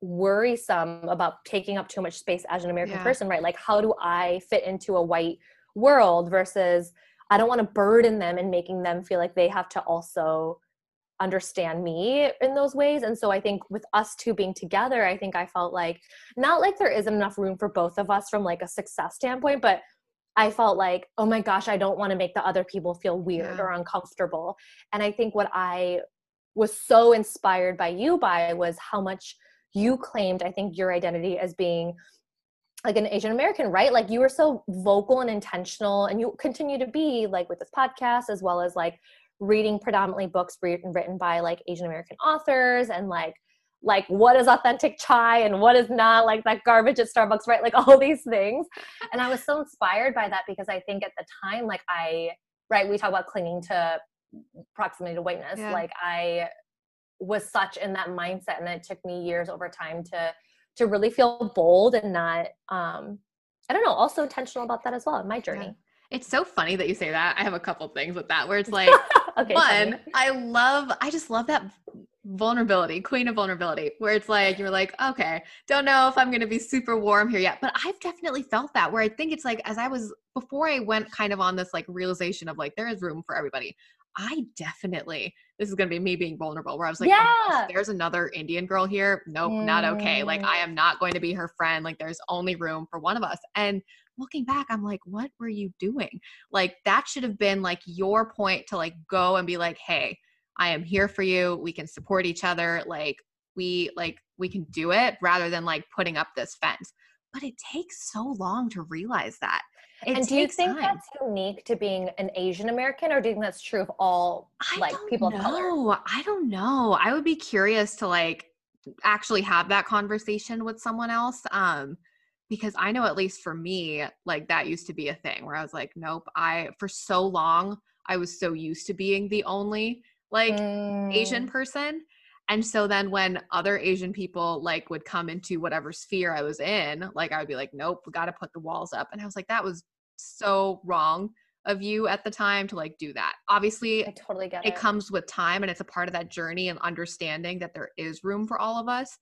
worrisome about taking up too much space as an American yeah. person, right? Like, how do I fit into a white world versus I don't want to burden them and making them feel like they have to also understand me in those ways. And so I think with us two being together, I think I felt like not like there isn't enough room for both of us from like a success standpoint, but I felt like, oh my gosh, I don't want to make the other people feel weird yeah. or uncomfortable. And I think what I was so inspired by you by was how much you claimed, I think, your identity as being like an Asian American, right? Like you were so vocal and intentional, and you continue to be like with this podcast, as well as like reading predominantly books written, written by like Asian American authors and like like what is authentic chai and what is not like that garbage at Starbucks, right? Like all these things. And I was so inspired by that because I think at the time, like I, right, we talk about clinging to proximity to whiteness. Yeah. Like I was such in that mindset and it took me years over time to to really feel bold and not um i don't know also intentional about that as well in my journey. Yeah. it's so funny that you say that. I have a couple things with that where it's like okay, one i love i just love that vulnerability queen of vulnerability where it's like you're like okay don't know if i'm going to be super warm here yet but i've definitely felt that where i think it's like as i was before i went kind of on this like realization of like there is room for everybody I definitely, this is going to be me being vulnerable, where I was like, yeah, oh, there's another Indian girl here. Nope, mm. not okay. Like, I am not going to be her friend. Like, there's only room for one of us. And looking back, I'm like, what were you doing? Like, that should have been like your point to like go and be like, hey, I am here for you. We can support each other. Like, we, like, we can do it rather than like putting up this fence. But it takes so long to realize that. It and do you think time. that's unique to being an Asian American, or do you think that's true of all like people know. of color? I don't know. I would be curious to like actually have that conversation with someone else. Um, because I know at least for me, like that used to be a thing where I was like, nope. I for so long I was so used to being the only like mm. Asian person. And so then when other Asian people like would come into whatever sphere I was in, like I would be like, nope, we got to put the walls up. And I was like, that was so wrong of you at the time to like do that. Obviously, I totally get it. It comes with time and it's a part of that journey and understanding that there is room for all of us.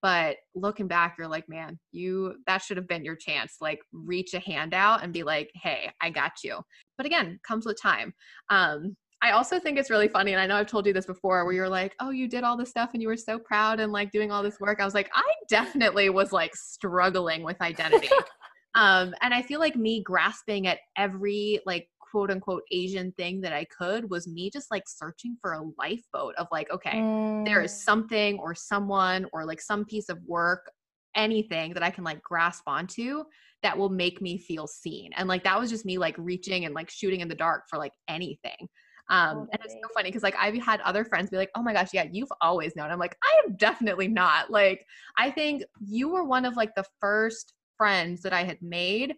But looking back, you're like, man, you that should have been your chance. Like reach a hand out and be like, hey, I got you. But again, comes with time. Um, I also think it's really funny, and I know I've told you this before, where you're like, oh, you did all this stuff and you were so proud and like doing all this work. I was like, I definitely was like struggling with identity. um, and I feel like me grasping at every like quote unquote Asian thing that I could was me just like searching for a lifeboat of like, okay, mm. there is mm. something or someone or like some piece of work, anything that I can like grasp onto that will make me feel seen. And like that was just me like reaching and like shooting in the dark for like anything. Um, and it's so funny because like I've had other friends be like, "Oh my gosh, yeah, you've always known." I'm like, I am definitely not. Like, I think you were one of like the first friends that I had made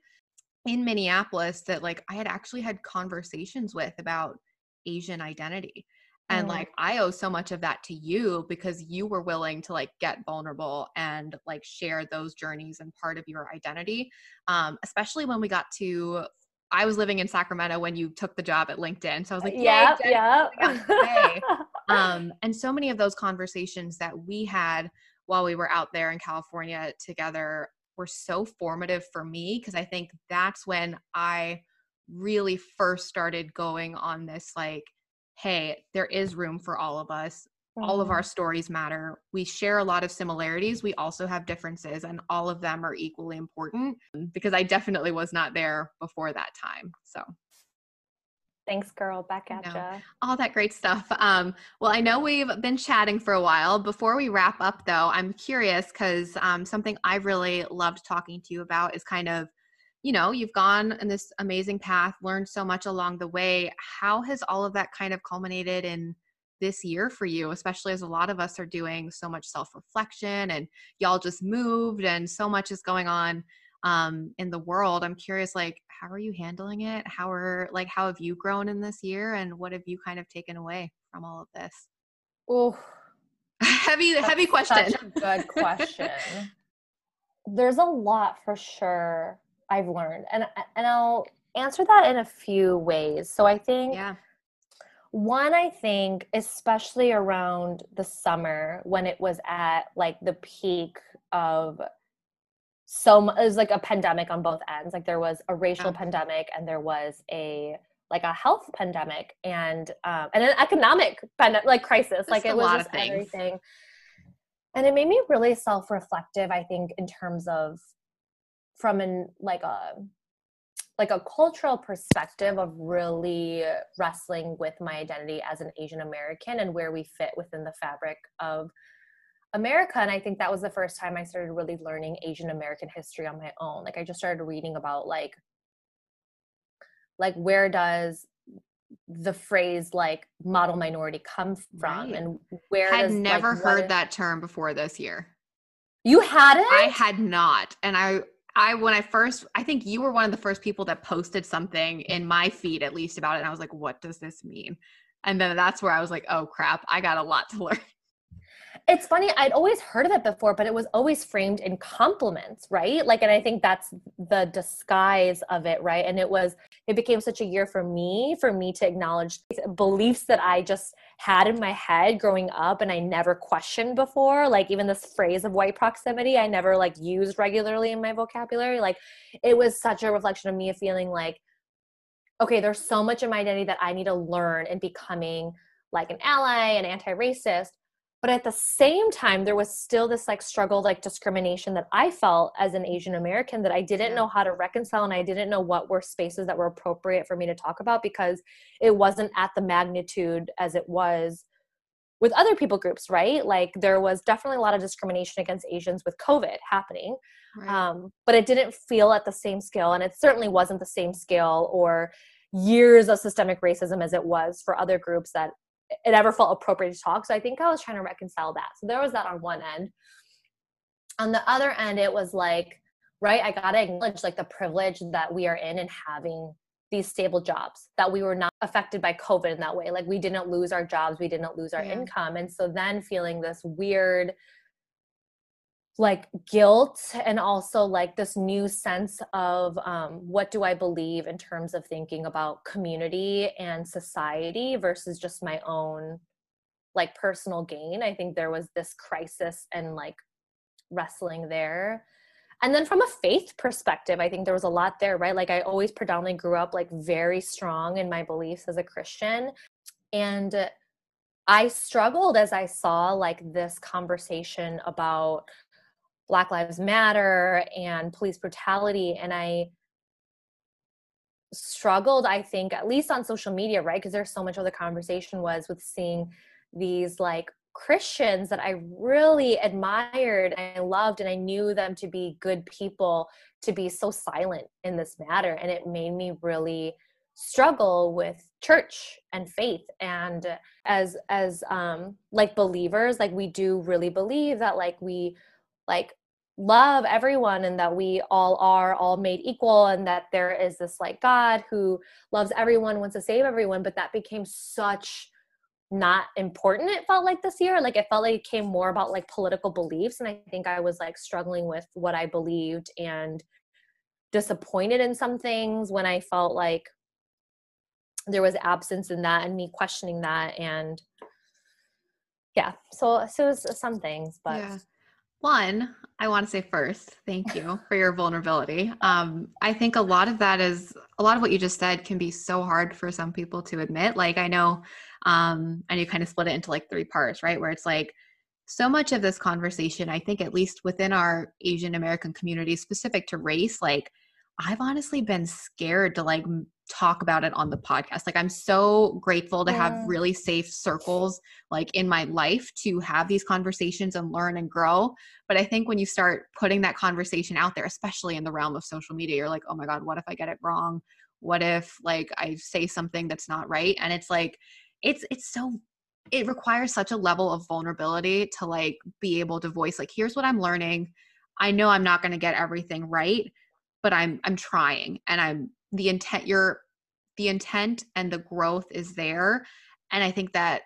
in Minneapolis that like I had actually had conversations with about Asian identity. And mm. like I owe so much of that to you because you were willing to like get vulnerable and like share those journeys and part of your identity. Um, especially when we got to I was living in Sacramento when you took the job at LinkedIn. So I was like, yeah, yeah. um, and so many of those conversations that we had while we were out there in California together were so formative for me because I think that's when I really first started going on this like, hey, there is room for all of us. All of Mm-hmm. our stories matter. We share a lot of similarities. We also have differences, and all of them are equally important because I definitely was not there before that time. So, Thanks, girl. Back at ya. all that great stuff. Um, well, I know we've been chatting for a while. Before we wrap up, though, I'm curious because um, something I really loved talking to you about is kind of, you know, you've gone in this amazing path, learned so much along the way. How has all of that kind of culminated in this year for you, especially as a lot of us are doing so much self reflection and y'all just moved and so much is going on um, in the world? I'm curious, like, how are you handling it? How are, like, how have you grown in this year and what have you kind of taken away from all of this? Oh, heavy, heavy question. Good question. There's a lot for sure I've learned, and and I'll answer that in a few ways. So I think yeah. One, I think, especially around the summer when it was at like the peak of so it was like a pandemic on both ends. Like there was a racial Yeah. pandemic and there was a like a health pandemic and um, and an economic like crisis. like it a was lot just of things. everything. And it made me really self-reflective. I think in terms of from an like a like a cultural perspective of really wrestling with my identity as an Asian American and where we fit within the fabric of America. And I think that was the first time I started really learning Asian American history on my own. Like I just started reading about like like where does the phrase like model minority come from Right. and where I Had like, never what heard that term before this year. you had it I had not. And I I when I first I think you were one of the first people that posted something in my feed at least about it and I was like what does this mean? And then that's where I was like oh crap, I got a lot to learn. It's funny i'd always heard of it before but it was always framed in compliments right? Like and i think that's the disguise of it right? And it was it became such a year for me for me to acknowledge beliefs that i just had in my head growing up and i never questioned before. Like even this phrase of white proximity i never like used regularly in my vocabulary. Like it was such a reflection of me feeling like okay there's so much in my identity that i need to learn in becoming like an ally and anti-racist but at the same time there was still this like struggle like discrimination that i felt as an asian american that i didn't know how to reconcile and i didn't know what were spaces that were appropriate for me to talk about because it wasn't at the magnitude as it was with other people groups right? Like there was definitely a lot of discrimination against asians with covid happening um, but it didn't feel at the same scale and it certainly wasn't the same scale or years of systemic racism as it was for other groups that it ever felt appropriate to talk. So i think i was trying to reconcile that. So there was that on one end. On the other end it was like right i gotta acknowledge like the privilege that we are in and having these stable jobs that we were not affected by covid in that way. Like we didn't lose our jobs we didn't lose our Yeah. income. And so then feeling this weird like guilt and also like this new sense of um, what do I believe in terms of thinking about community and society versus just my own like personal gain. I think there was this crisis and like wrestling there. And then from a faith perspective, I think there was a lot there, right? Like I always predominantly grew up like very strong in my beliefs as a Christian. And I struggled as I saw like this conversation about Black Lives Matter and police brutality. And I struggled, I think, at least on social media, right? Because there's so much of the conversation was with seeing these like Christians that I really admired and I loved, and I knew them to be good people to be so silent in this matter. And it made me really struggle with church and faith and as as um like believers like we do really believe that like we like love everyone and that we all are all made equal and that there is this like God who loves everyone, wants to save everyone, but that became such not important it felt like this year like it felt like it came more about like political beliefs and i think i was like struggling with what i believed and disappointed in some things when i felt like there was absence in that and me questioning that and yeah so so it was uh, some things but yeah. One i want to say first thank you for your vulnerability. Um i think a lot of that is a lot of what you just said can be so hard for some people to admit like i know um and you kind of split it into like three parts right? Where it's like so much of this conversation i think at least within our asian american community specific to race like i've honestly been scared to like talk about it on the podcast. Like I'm so grateful to have really safe circles like in my life to have these conversations and learn and grow. But I think when you start putting that conversation out there, especially in the realm of social media, you're like, "Oh my god, what if I get it wrong? What if like I say something that's not right?" And it's like it's it's so it requires such a level of vulnerability to like be able to voice like, "Here's what I'm learning. I know I'm not going to get everything right, but I'm I'm trying and I'm the intent your the intent and the growth is there. And i think that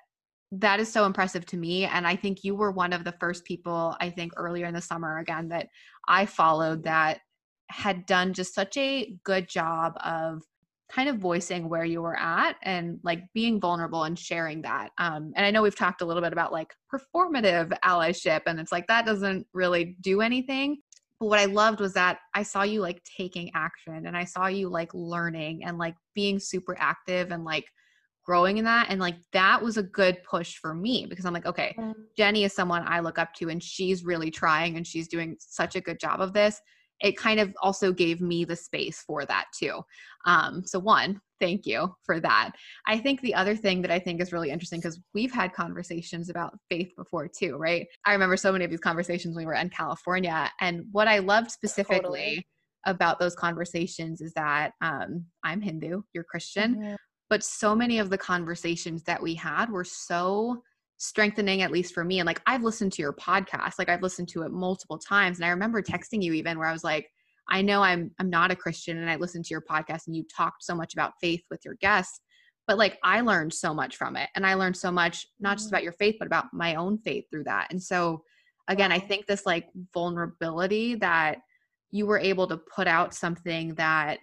that is so impressive to me. And i think you were one of the first people i think earlier in the summer again that i followed that had done just such a good job of kind of voicing where you were at and like being vulnerable and sharing that. Um, and i know we've talked a little bit about like performative allyship and it's like that doesn't really do anything but what I loved was that I saw you like taking action and I saw you like learning and like being super active and like growing in that. And like that was a good push for me because I'm like, okay. Jenny is someone I look up to and she's really trying and she's doing such a good job of this it kind of also gave me the space for that too. Um, so, one, thank you for that. I think the other thing that I think is really interesting because we've had conversations about faith before too, right? I remember so many of these conversations when we were in California. And what I loved specifically totally. about those conversations is that um, I'm Hindu, you're Christian. Mm-hmm. But so many of the conversations that we had were so strengthening at least for me and like i've listened to your podcast like i've listened to it multiple times and i remember texting you even where i was like i know i'm i'm not a christian and i listened to your podcast and you talked so much about faith with your guests but like i learned so much from it and i learned so much not just mm-hmm. about your faith but about my own faith through that and so again i think this like vulnerability that you were able to put out something that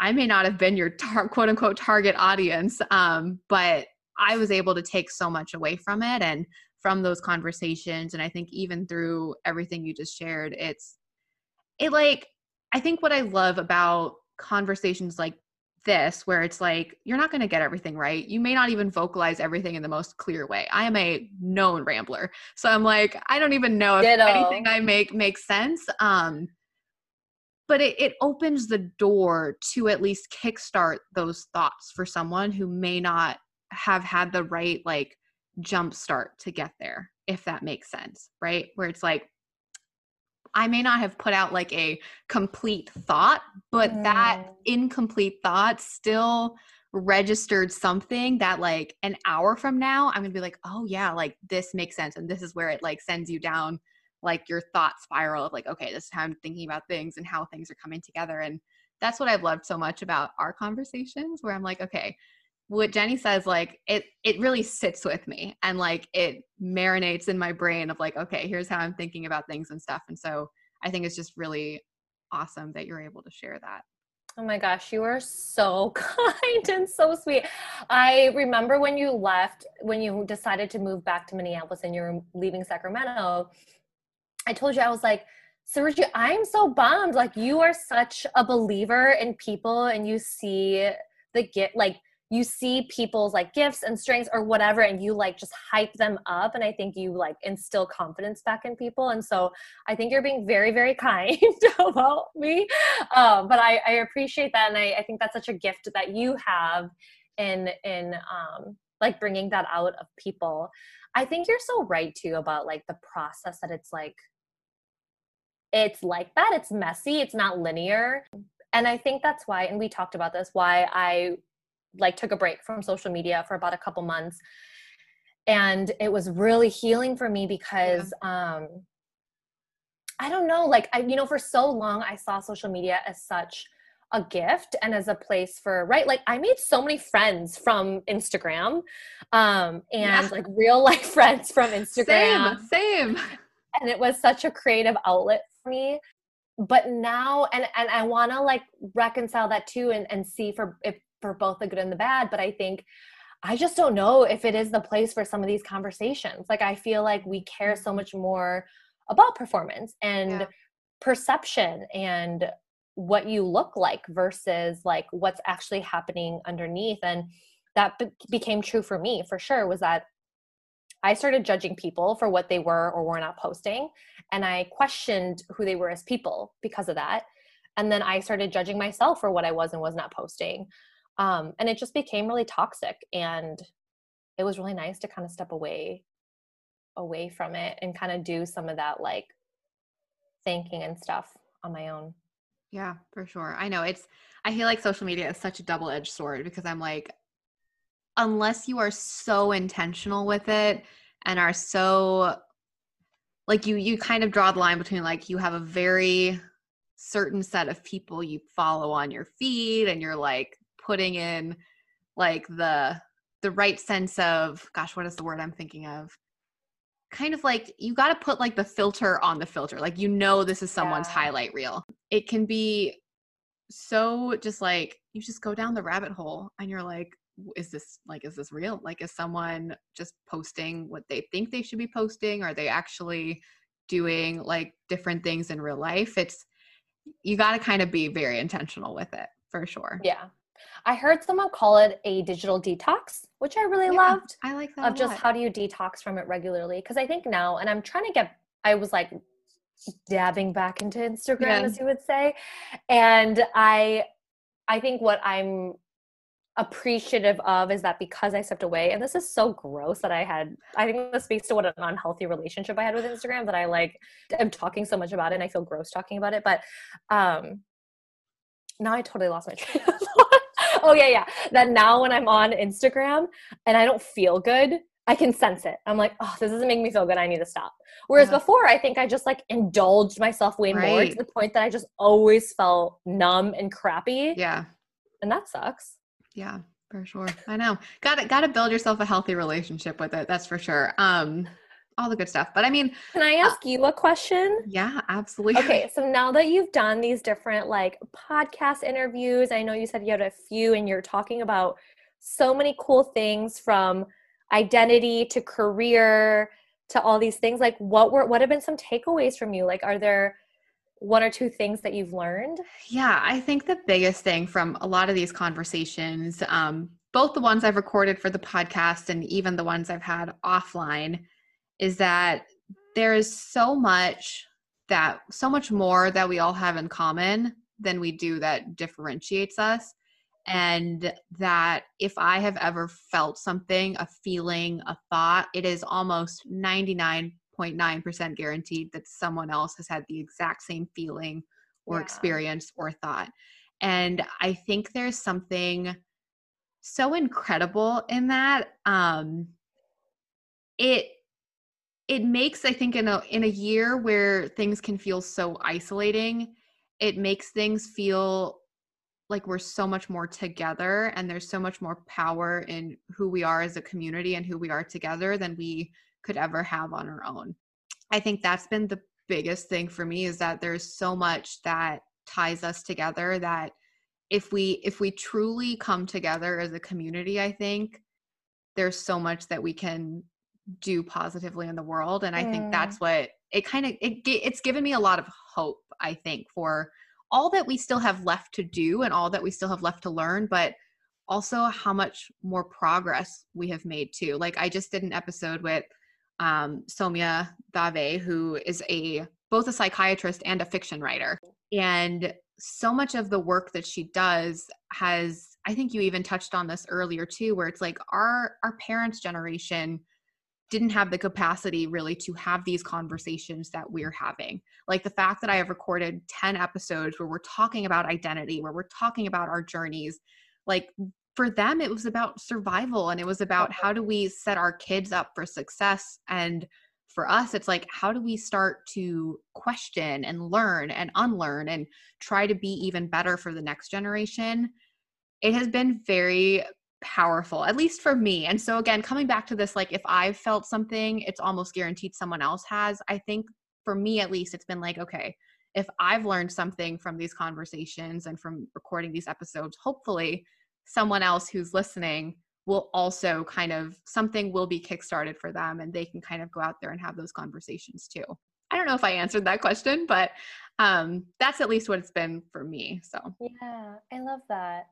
i may not have been your tar- quote unquote target audience um, but I was able to take so much away from it and from those conversations. And I think even through everything you just shared, it's it like I think what I love about conversations like this where it's like you're not going to get everything right you may not even vocalize everything in the most clear way i am a known rambler so i'm like i don't even know if Ditto. anything i make makes sense um but it, it opens the door to at least kickstart those thoughts for someone who may not have had the right like jump start to get there if that makes sense right where it's like I may not have put out like a complete thought, but mm. that incomplete thought still registered something that like an hour from now I'm going to be like, "Oh yeah, like this makes sense." And this is where it like sends you down like your thought spiral of like, "Okay, this is how I'm thinking about things and how things are coming together." And that's what I've loved so much about our conversations where I'm like, "Okay, what Jenny says, like it it really sits with me and like it marinates in my brain of like, okay, here's how I'm thinking about things and stuff. And so I think it's just really awesome that you're able to share that. Oh my gosh, you are so kind and so sweet. I remember when you left, when you decided to move back to Minneapolis and you're leaving Sacramento, I told you, I was like, Suruchi, I'm so bummed. Like, you are such a believer in people and you see the get like you see people's like gifts and strengths or whatever and you like just hype them up and i think you like instill confidence back in people and so i think you're being very very kind about me um, but I, I appreciate that and I, I think that's such a gift that you have in in um, like bringing that out of people. I think you're so right too about like the process that it's like it's like that it's messy it's not linear and i think that's why and we talked about this why i like took a break from social media for about a couple months. And it was really healing for me because yeah. um i don't know like i you know for so long i saw social media as such a gift and as a place for right? Like i made so many friends from instagram um and yeah. like real life friends from instagram. Same same. And it was such a creative outlet for me. But now and and i want to like reconcile that too and and see for if for both the good and the bad but i think i just don't know if it is the place for some of these conversations like i feel like we care so mm-hmm. much more about performance and yeah. perception and what you look like versus like what's actually happening underneath and that be- became true for me for sure was that I started judging people for what they were or were not posting. And I questioned who they were as people because of that. And then I started judging myself for what I was and was not posting. Um, and it just became really toxic. And it was really nice to kind of step away away from it and kind of do some of that like thinking and stuff on my own. Yeah, for sure. I know it's I feel like social media is such a double-edged sword because I'm like unless you are so intentional with it and are so like you you kind of draw the line between like you have a very certain set of people you follow on your feed and you're like putting in like the the right sense of gosh what is the word i'm thinking of? Kind of like you got to put like the filter on the filter. Like you know this is someone's yeah. highlight reel. It can be so just like you just go down the rabbit hole and you're like is this like is this real? Like is someone just posting what they think they should be posting? Are they actually doing like different things in real life? It's you got to kind of be very intentional with it for sure. Yeah i heard someone call it a digital detox which i really yeah, loved i like that of just how do you detox from it regularly because i think now and i'm trying to get i was like dabbing back into instagram yeah. as you would say and i i think what i'm appreciative of is that because I stepped away, and this is so gross that I had, I think this speaks to what an unhealthy relationship I had with Instagram that I like, I'm talking so much about it and I feel gross talking about it. But um now I totally lost my train of thought. oh, yeah, yeah. That now when I'm on Instagram and I don't feel good, I can sense it. I'm like, oh, this doesn't make me feel good. I need to stop. Whereas yeah. before, I think I just like indulged myself way right. more to the point that I just always felt numb and crappy. Yeah. And that sucks. Yeah, for sure. I know. Got to got to build yourself a healthy relationship with it. That's for sure. Um all the good stuff. But I mean, can I uh ask uh, you a question? Yeah, absolutely. Okay, so now that you've done these different like podcast interviews, I know you said you had a few and you're talking about so many cool things from identity to career to all these things. Like what were what have been some takeaways from you? Like are there one or two things that you've learned? Yeah, I think the biggest thing from a lot of these conversations, um, both the ones I've recorded for the podcast and even the ones I've had offline, is that there is so much that so much more that we all have in common than we do that differentiates us. And that if I have ever felt something, a feeling, a thought, it is almost 99 0.9% guaranteed that someone else has had the exact same feeling or yeah. experience or thought. And I think there's something so incredible in that. Um, it it makes I think in a in a year where things can feel so isolating, it makes things feel like we're so much more together and there's so much more power in who we are as a community and who we are together than we could ever have on our own. I think that's been the biggest thing for me is that there's so much that ties us together that if we if we truly come together as a community, I think there's so much that we can do positively in the world and I mm. think that's what it kind of it it's given me a lot of hope, I think, for all that we still have left to do and all that we still have left to learn, but also how much more progress we have made too. Like I just did an episode with um, Saumya Dave, who is a both a psychiatrist and a fiction writer. And so much of the work that she does has, I think you even touched on this earlier too, where it's like our our parents' generation didn't have the capacity really to have these conversations that we're having. Like the fact that I have recorded 10 episodes where we're talking about identity, where we're talking about our journeys, like for them it was about survival and it was about how do we set our kids up for success and for us it's like how do we start to question and learn and unlearn and try to be even better for the next generation it has been very powerful at least for me and so again coming back to this like if i've felt something it's almost guaranteed someone else has i think for me at least it's been like okay if I've learned something from these conversations and from recording these episodes, hopefully someone else who's listening will also kind of something will be kickstarted for them and they can kind of go out there and have those conversations too. I don't know if I answered that question, but um, that's at least what it's been for me. So, yeah, I love that.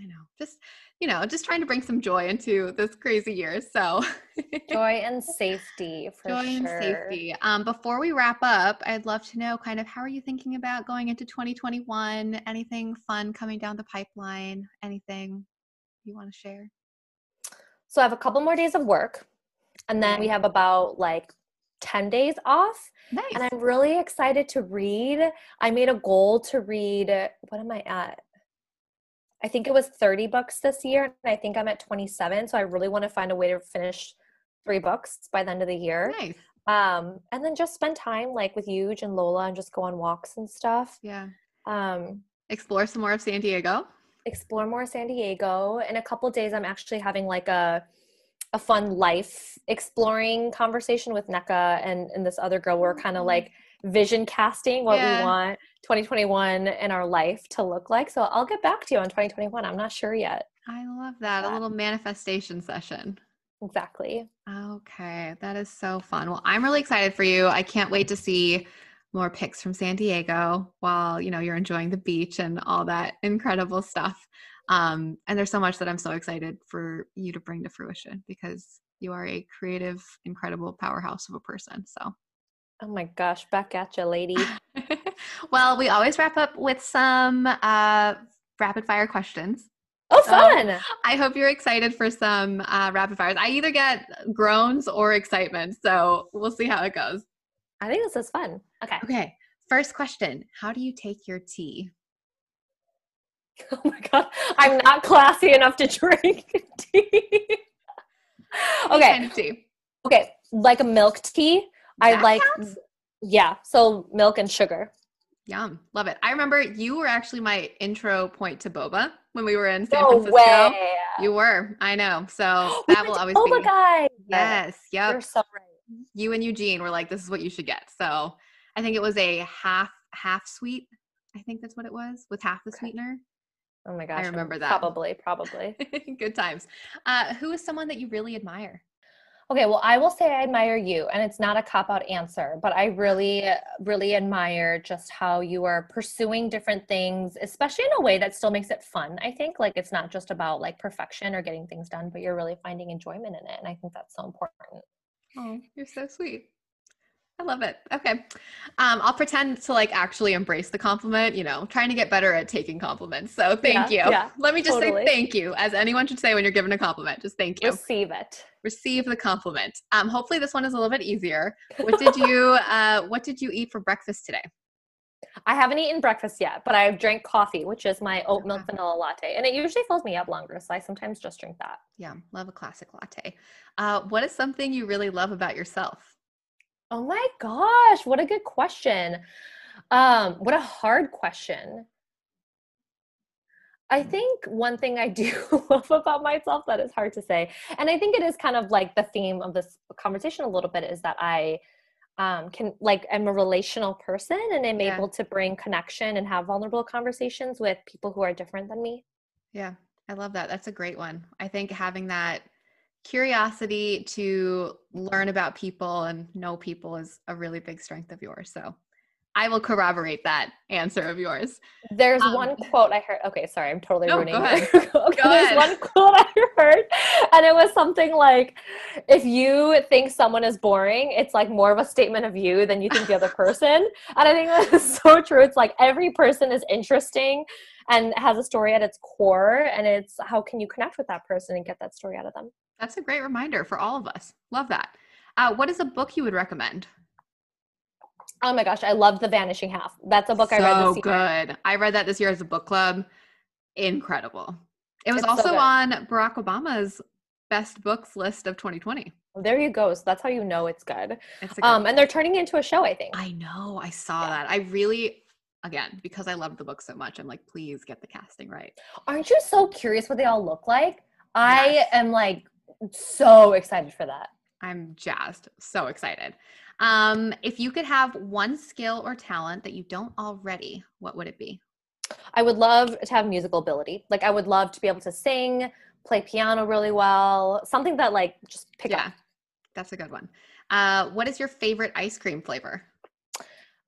I know. Just, you know, just trying to bring some joy into this crazy year. So, joy and safety for joy sure. and safety. Um, before we wrap up, I'd love to know kind of how are you thinking about going into 2021? Anything fun coming down the pipeline? Anything you want to share? So, I have a couple more days of work, and then we have about like 10 days off. Nice. And I'm really excited to read. I made a goal to read, what am I at? I think it was 30 books this year, and I think I'm at 27. So I really want to find a way to finish three books by the end of the year. Nice. Um, and then just spend time like with Huge and Lola and just go on walks and stuff. Yeah. Um, explore some more of San Diego. Explore more San Diego. In a couple days, I'm actually having like a a fun life exploring conversation with NECA and, and this other girl. We're kind of like vision casting what yeah. we want 2021 in our life to look like. So I'll get back to you on 2021. I'm not sure yet. I love that. A little manifestation session. Exactly. Okay. That is so fun. Well, I'm really excited for you. I can't wait to see more pics from San Diego while, you know, you're enjoying the beach and all that incredible stuff. Um, and there's so much that I'm so excited for you to bring to fruition because you are a creative, incredible powerhouse of a person. So, oh my gosh, back at you, lady. well, we always wrap up with some uh, rapid fire questions. Oh, fun! I hope you're excited for some uh, rapid fires. I either get groans or excitement, so we'll see how it goes. I think this is fun. Okay. Okay. First question How do you take your tea? Oh my god, I'm not classy enough to drink tea. okay. Kind of tea. Okay, like a milk tea. I like yeah, so milk and sugar. Yum. Love it. I remember you were actually my intro point to boba when we were in San no Francisco. Way. You were. I know. So that will always be. boba be guy. Yes. Yep. You're so right. You and Eugene were like, this is what you should get. So I think it was a half half sweet. I think that's what it was with half the okay. sweetener. Oh my gosh. I remember that. Probably, probably. Good times. Uh, who is someone that you really admire? Okay, well, I will say I admire you, and it's not a cop out answer, but I really, really admire just how you are pursuing different things, especially in a way that still makes it fun. I think like it's not just about like perfection or getting things done, but you're really finding enjoyment in it. And I think that's so important. Oh, you're so sweet. I love it. Okay. Um, I'll pretend to like actually embrace the compliment, you know, trying to get better at taking compliments. So thank yeah, you. Yeah, Let me just totally. say thank you, as anyone should say when you're given a compliment. Just thank you. Receive it. Receive the compliment. Um, hopefully this one is a little bit easier. What did you uh what did you eat for breakfast today? I haven't eaten breakfast yet, but I've drank coffee, which is my oat milk vanilla latte, and it usually fills me up longer. So I sometimes just drink that. Yeah, love a classic latte. Uh, what is something you really love about yourself? Oh my gosh, what a good question. Um, what a hard question. I think one thing I do love about myself that is hard to say, and I think it is kind of like the theme of this conversation a little bit, is that I um, can like I'm a relational person and I'm yeah. able to bring connection and have vulnerable conversations with people who are different than me. Yeah, I love that. That's a great one. I think having that curiosity to learn about people and know people is a really big strength of yours. So I will corroborate that answer of yours. There's um, one quote I heard. Okay, sorry, I'm totally no, ruining go ahead. okay, go there's ahead. one quote I heard, and it was something like, "If you think someone is boring, it's like more of a statement of you than you think the other person." and I think that is so true. It's like every person is interesting and has a story at its core, and it's how can you connect with that person and get that story out of them. That's a great reminder for all of us. Love that. Uh, what is a book you would recommend? Oh my gosh, I love The Vanishing Half. That's a book so I read this year. good. I read that this year as a book club. Incredible. It was it's also so on Barack Obama's best books list of 2020. There you go. So that's how you know it's good. It's good um, and they're turning it into a show, I think. I know. I saw yeah. that. I really, again, because I love the book so much, I'm like, please get the casting right. Aren't you so curious what they all look like? I am like so excited for that. I'm jazzed. So excited. Um, if you could have one skill or talent that you don't already, what would it be? I would love to have musical ability. Like I would love to be able to sing, play piano really well, something that like just pick yeah, up. That's a good one. Uh, what is your favorite ice cream flavor?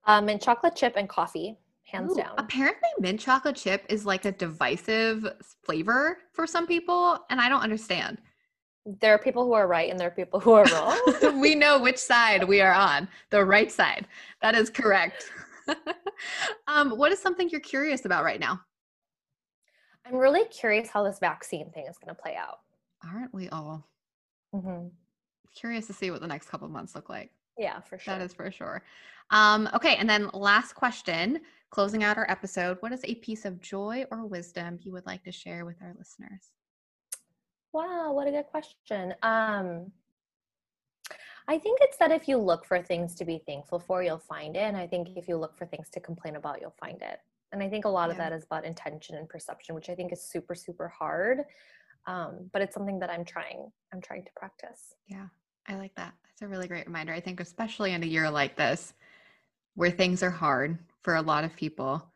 Um, mint chocolate chip and coffee, hands Ooh, down. Apparently, mint chocolate chip is like a divisive flavor for some people, and I don't understand. There are people who are right and there are people who are wrong. we know which side we are on, the right side. That is correct. um, what is something you're curious about right now? I'm really curious how this vaccine thing is going to play out. Aren't we all? Mm-hmm. Curious to see what the next couple months look like. Yeah, for sure. That is for sure. Um, okay, and then last question, closing out our episode. What is a piece of joy or wisdom you would like to share with our listeners? Wow, what a good question. Um, I think it's that if you look for things to be thankful for, you'll find it. And I think if you look for things to complain about, you'll find it. And I think a lot yeah. of that is about intention and perception, which I think is super, super hard. Um, but it's something that I'm trying, I'm trying to practice. Yeah, I like that. That's a really great reminder. I think especially in a year like this, where things are hard for a lot of people,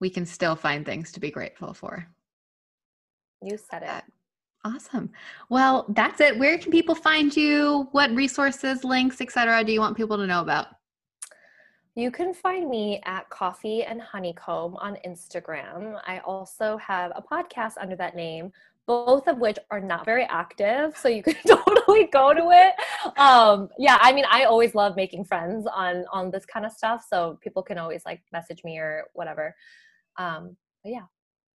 we can still find things to be grateful for. You said it. Awesome. Well, that's it. Where can people find you? What resources, links, etc. do you want people to know about? You can find me at Coffee and Honeycomb on Instagram. I also have a podcast under that name, both of which are not very active, so you can totally go to it. Um, yeah, I mean, I always love making friends on on this kind of stuff, so people can always like message me or whatever. Um, but yeah,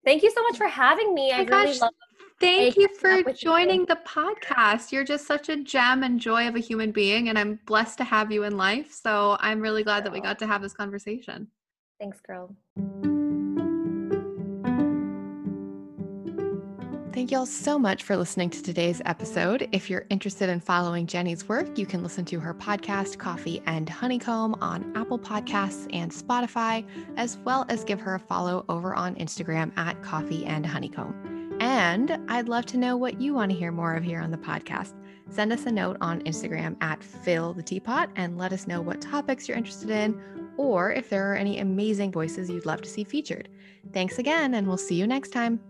thank you so much for having me. Oh I really love Thank you for joining you. the podcast. You're just such a gem and joy of a human being, and I'm blessed to have you in life. So I'm really glad girl. that we got to have this conversation. Thanks, girl. Thank you all so much for listening to today's episode. If you're interested in following Jenny's work, you can listen to her podcast, Coffee and Honeycomb, on Apple Podcasts and Spotify, as well as give her a follow over on Instagram at Coffee and Honeycomb. And I'd love to know what you want to hear more of here on the podcast. Send us a note on Instagram at Fill the Teapot and let us know what topics you're interested in or if there are any amazing voices you'd love to see featured. Thanks again, and we'll see you next time.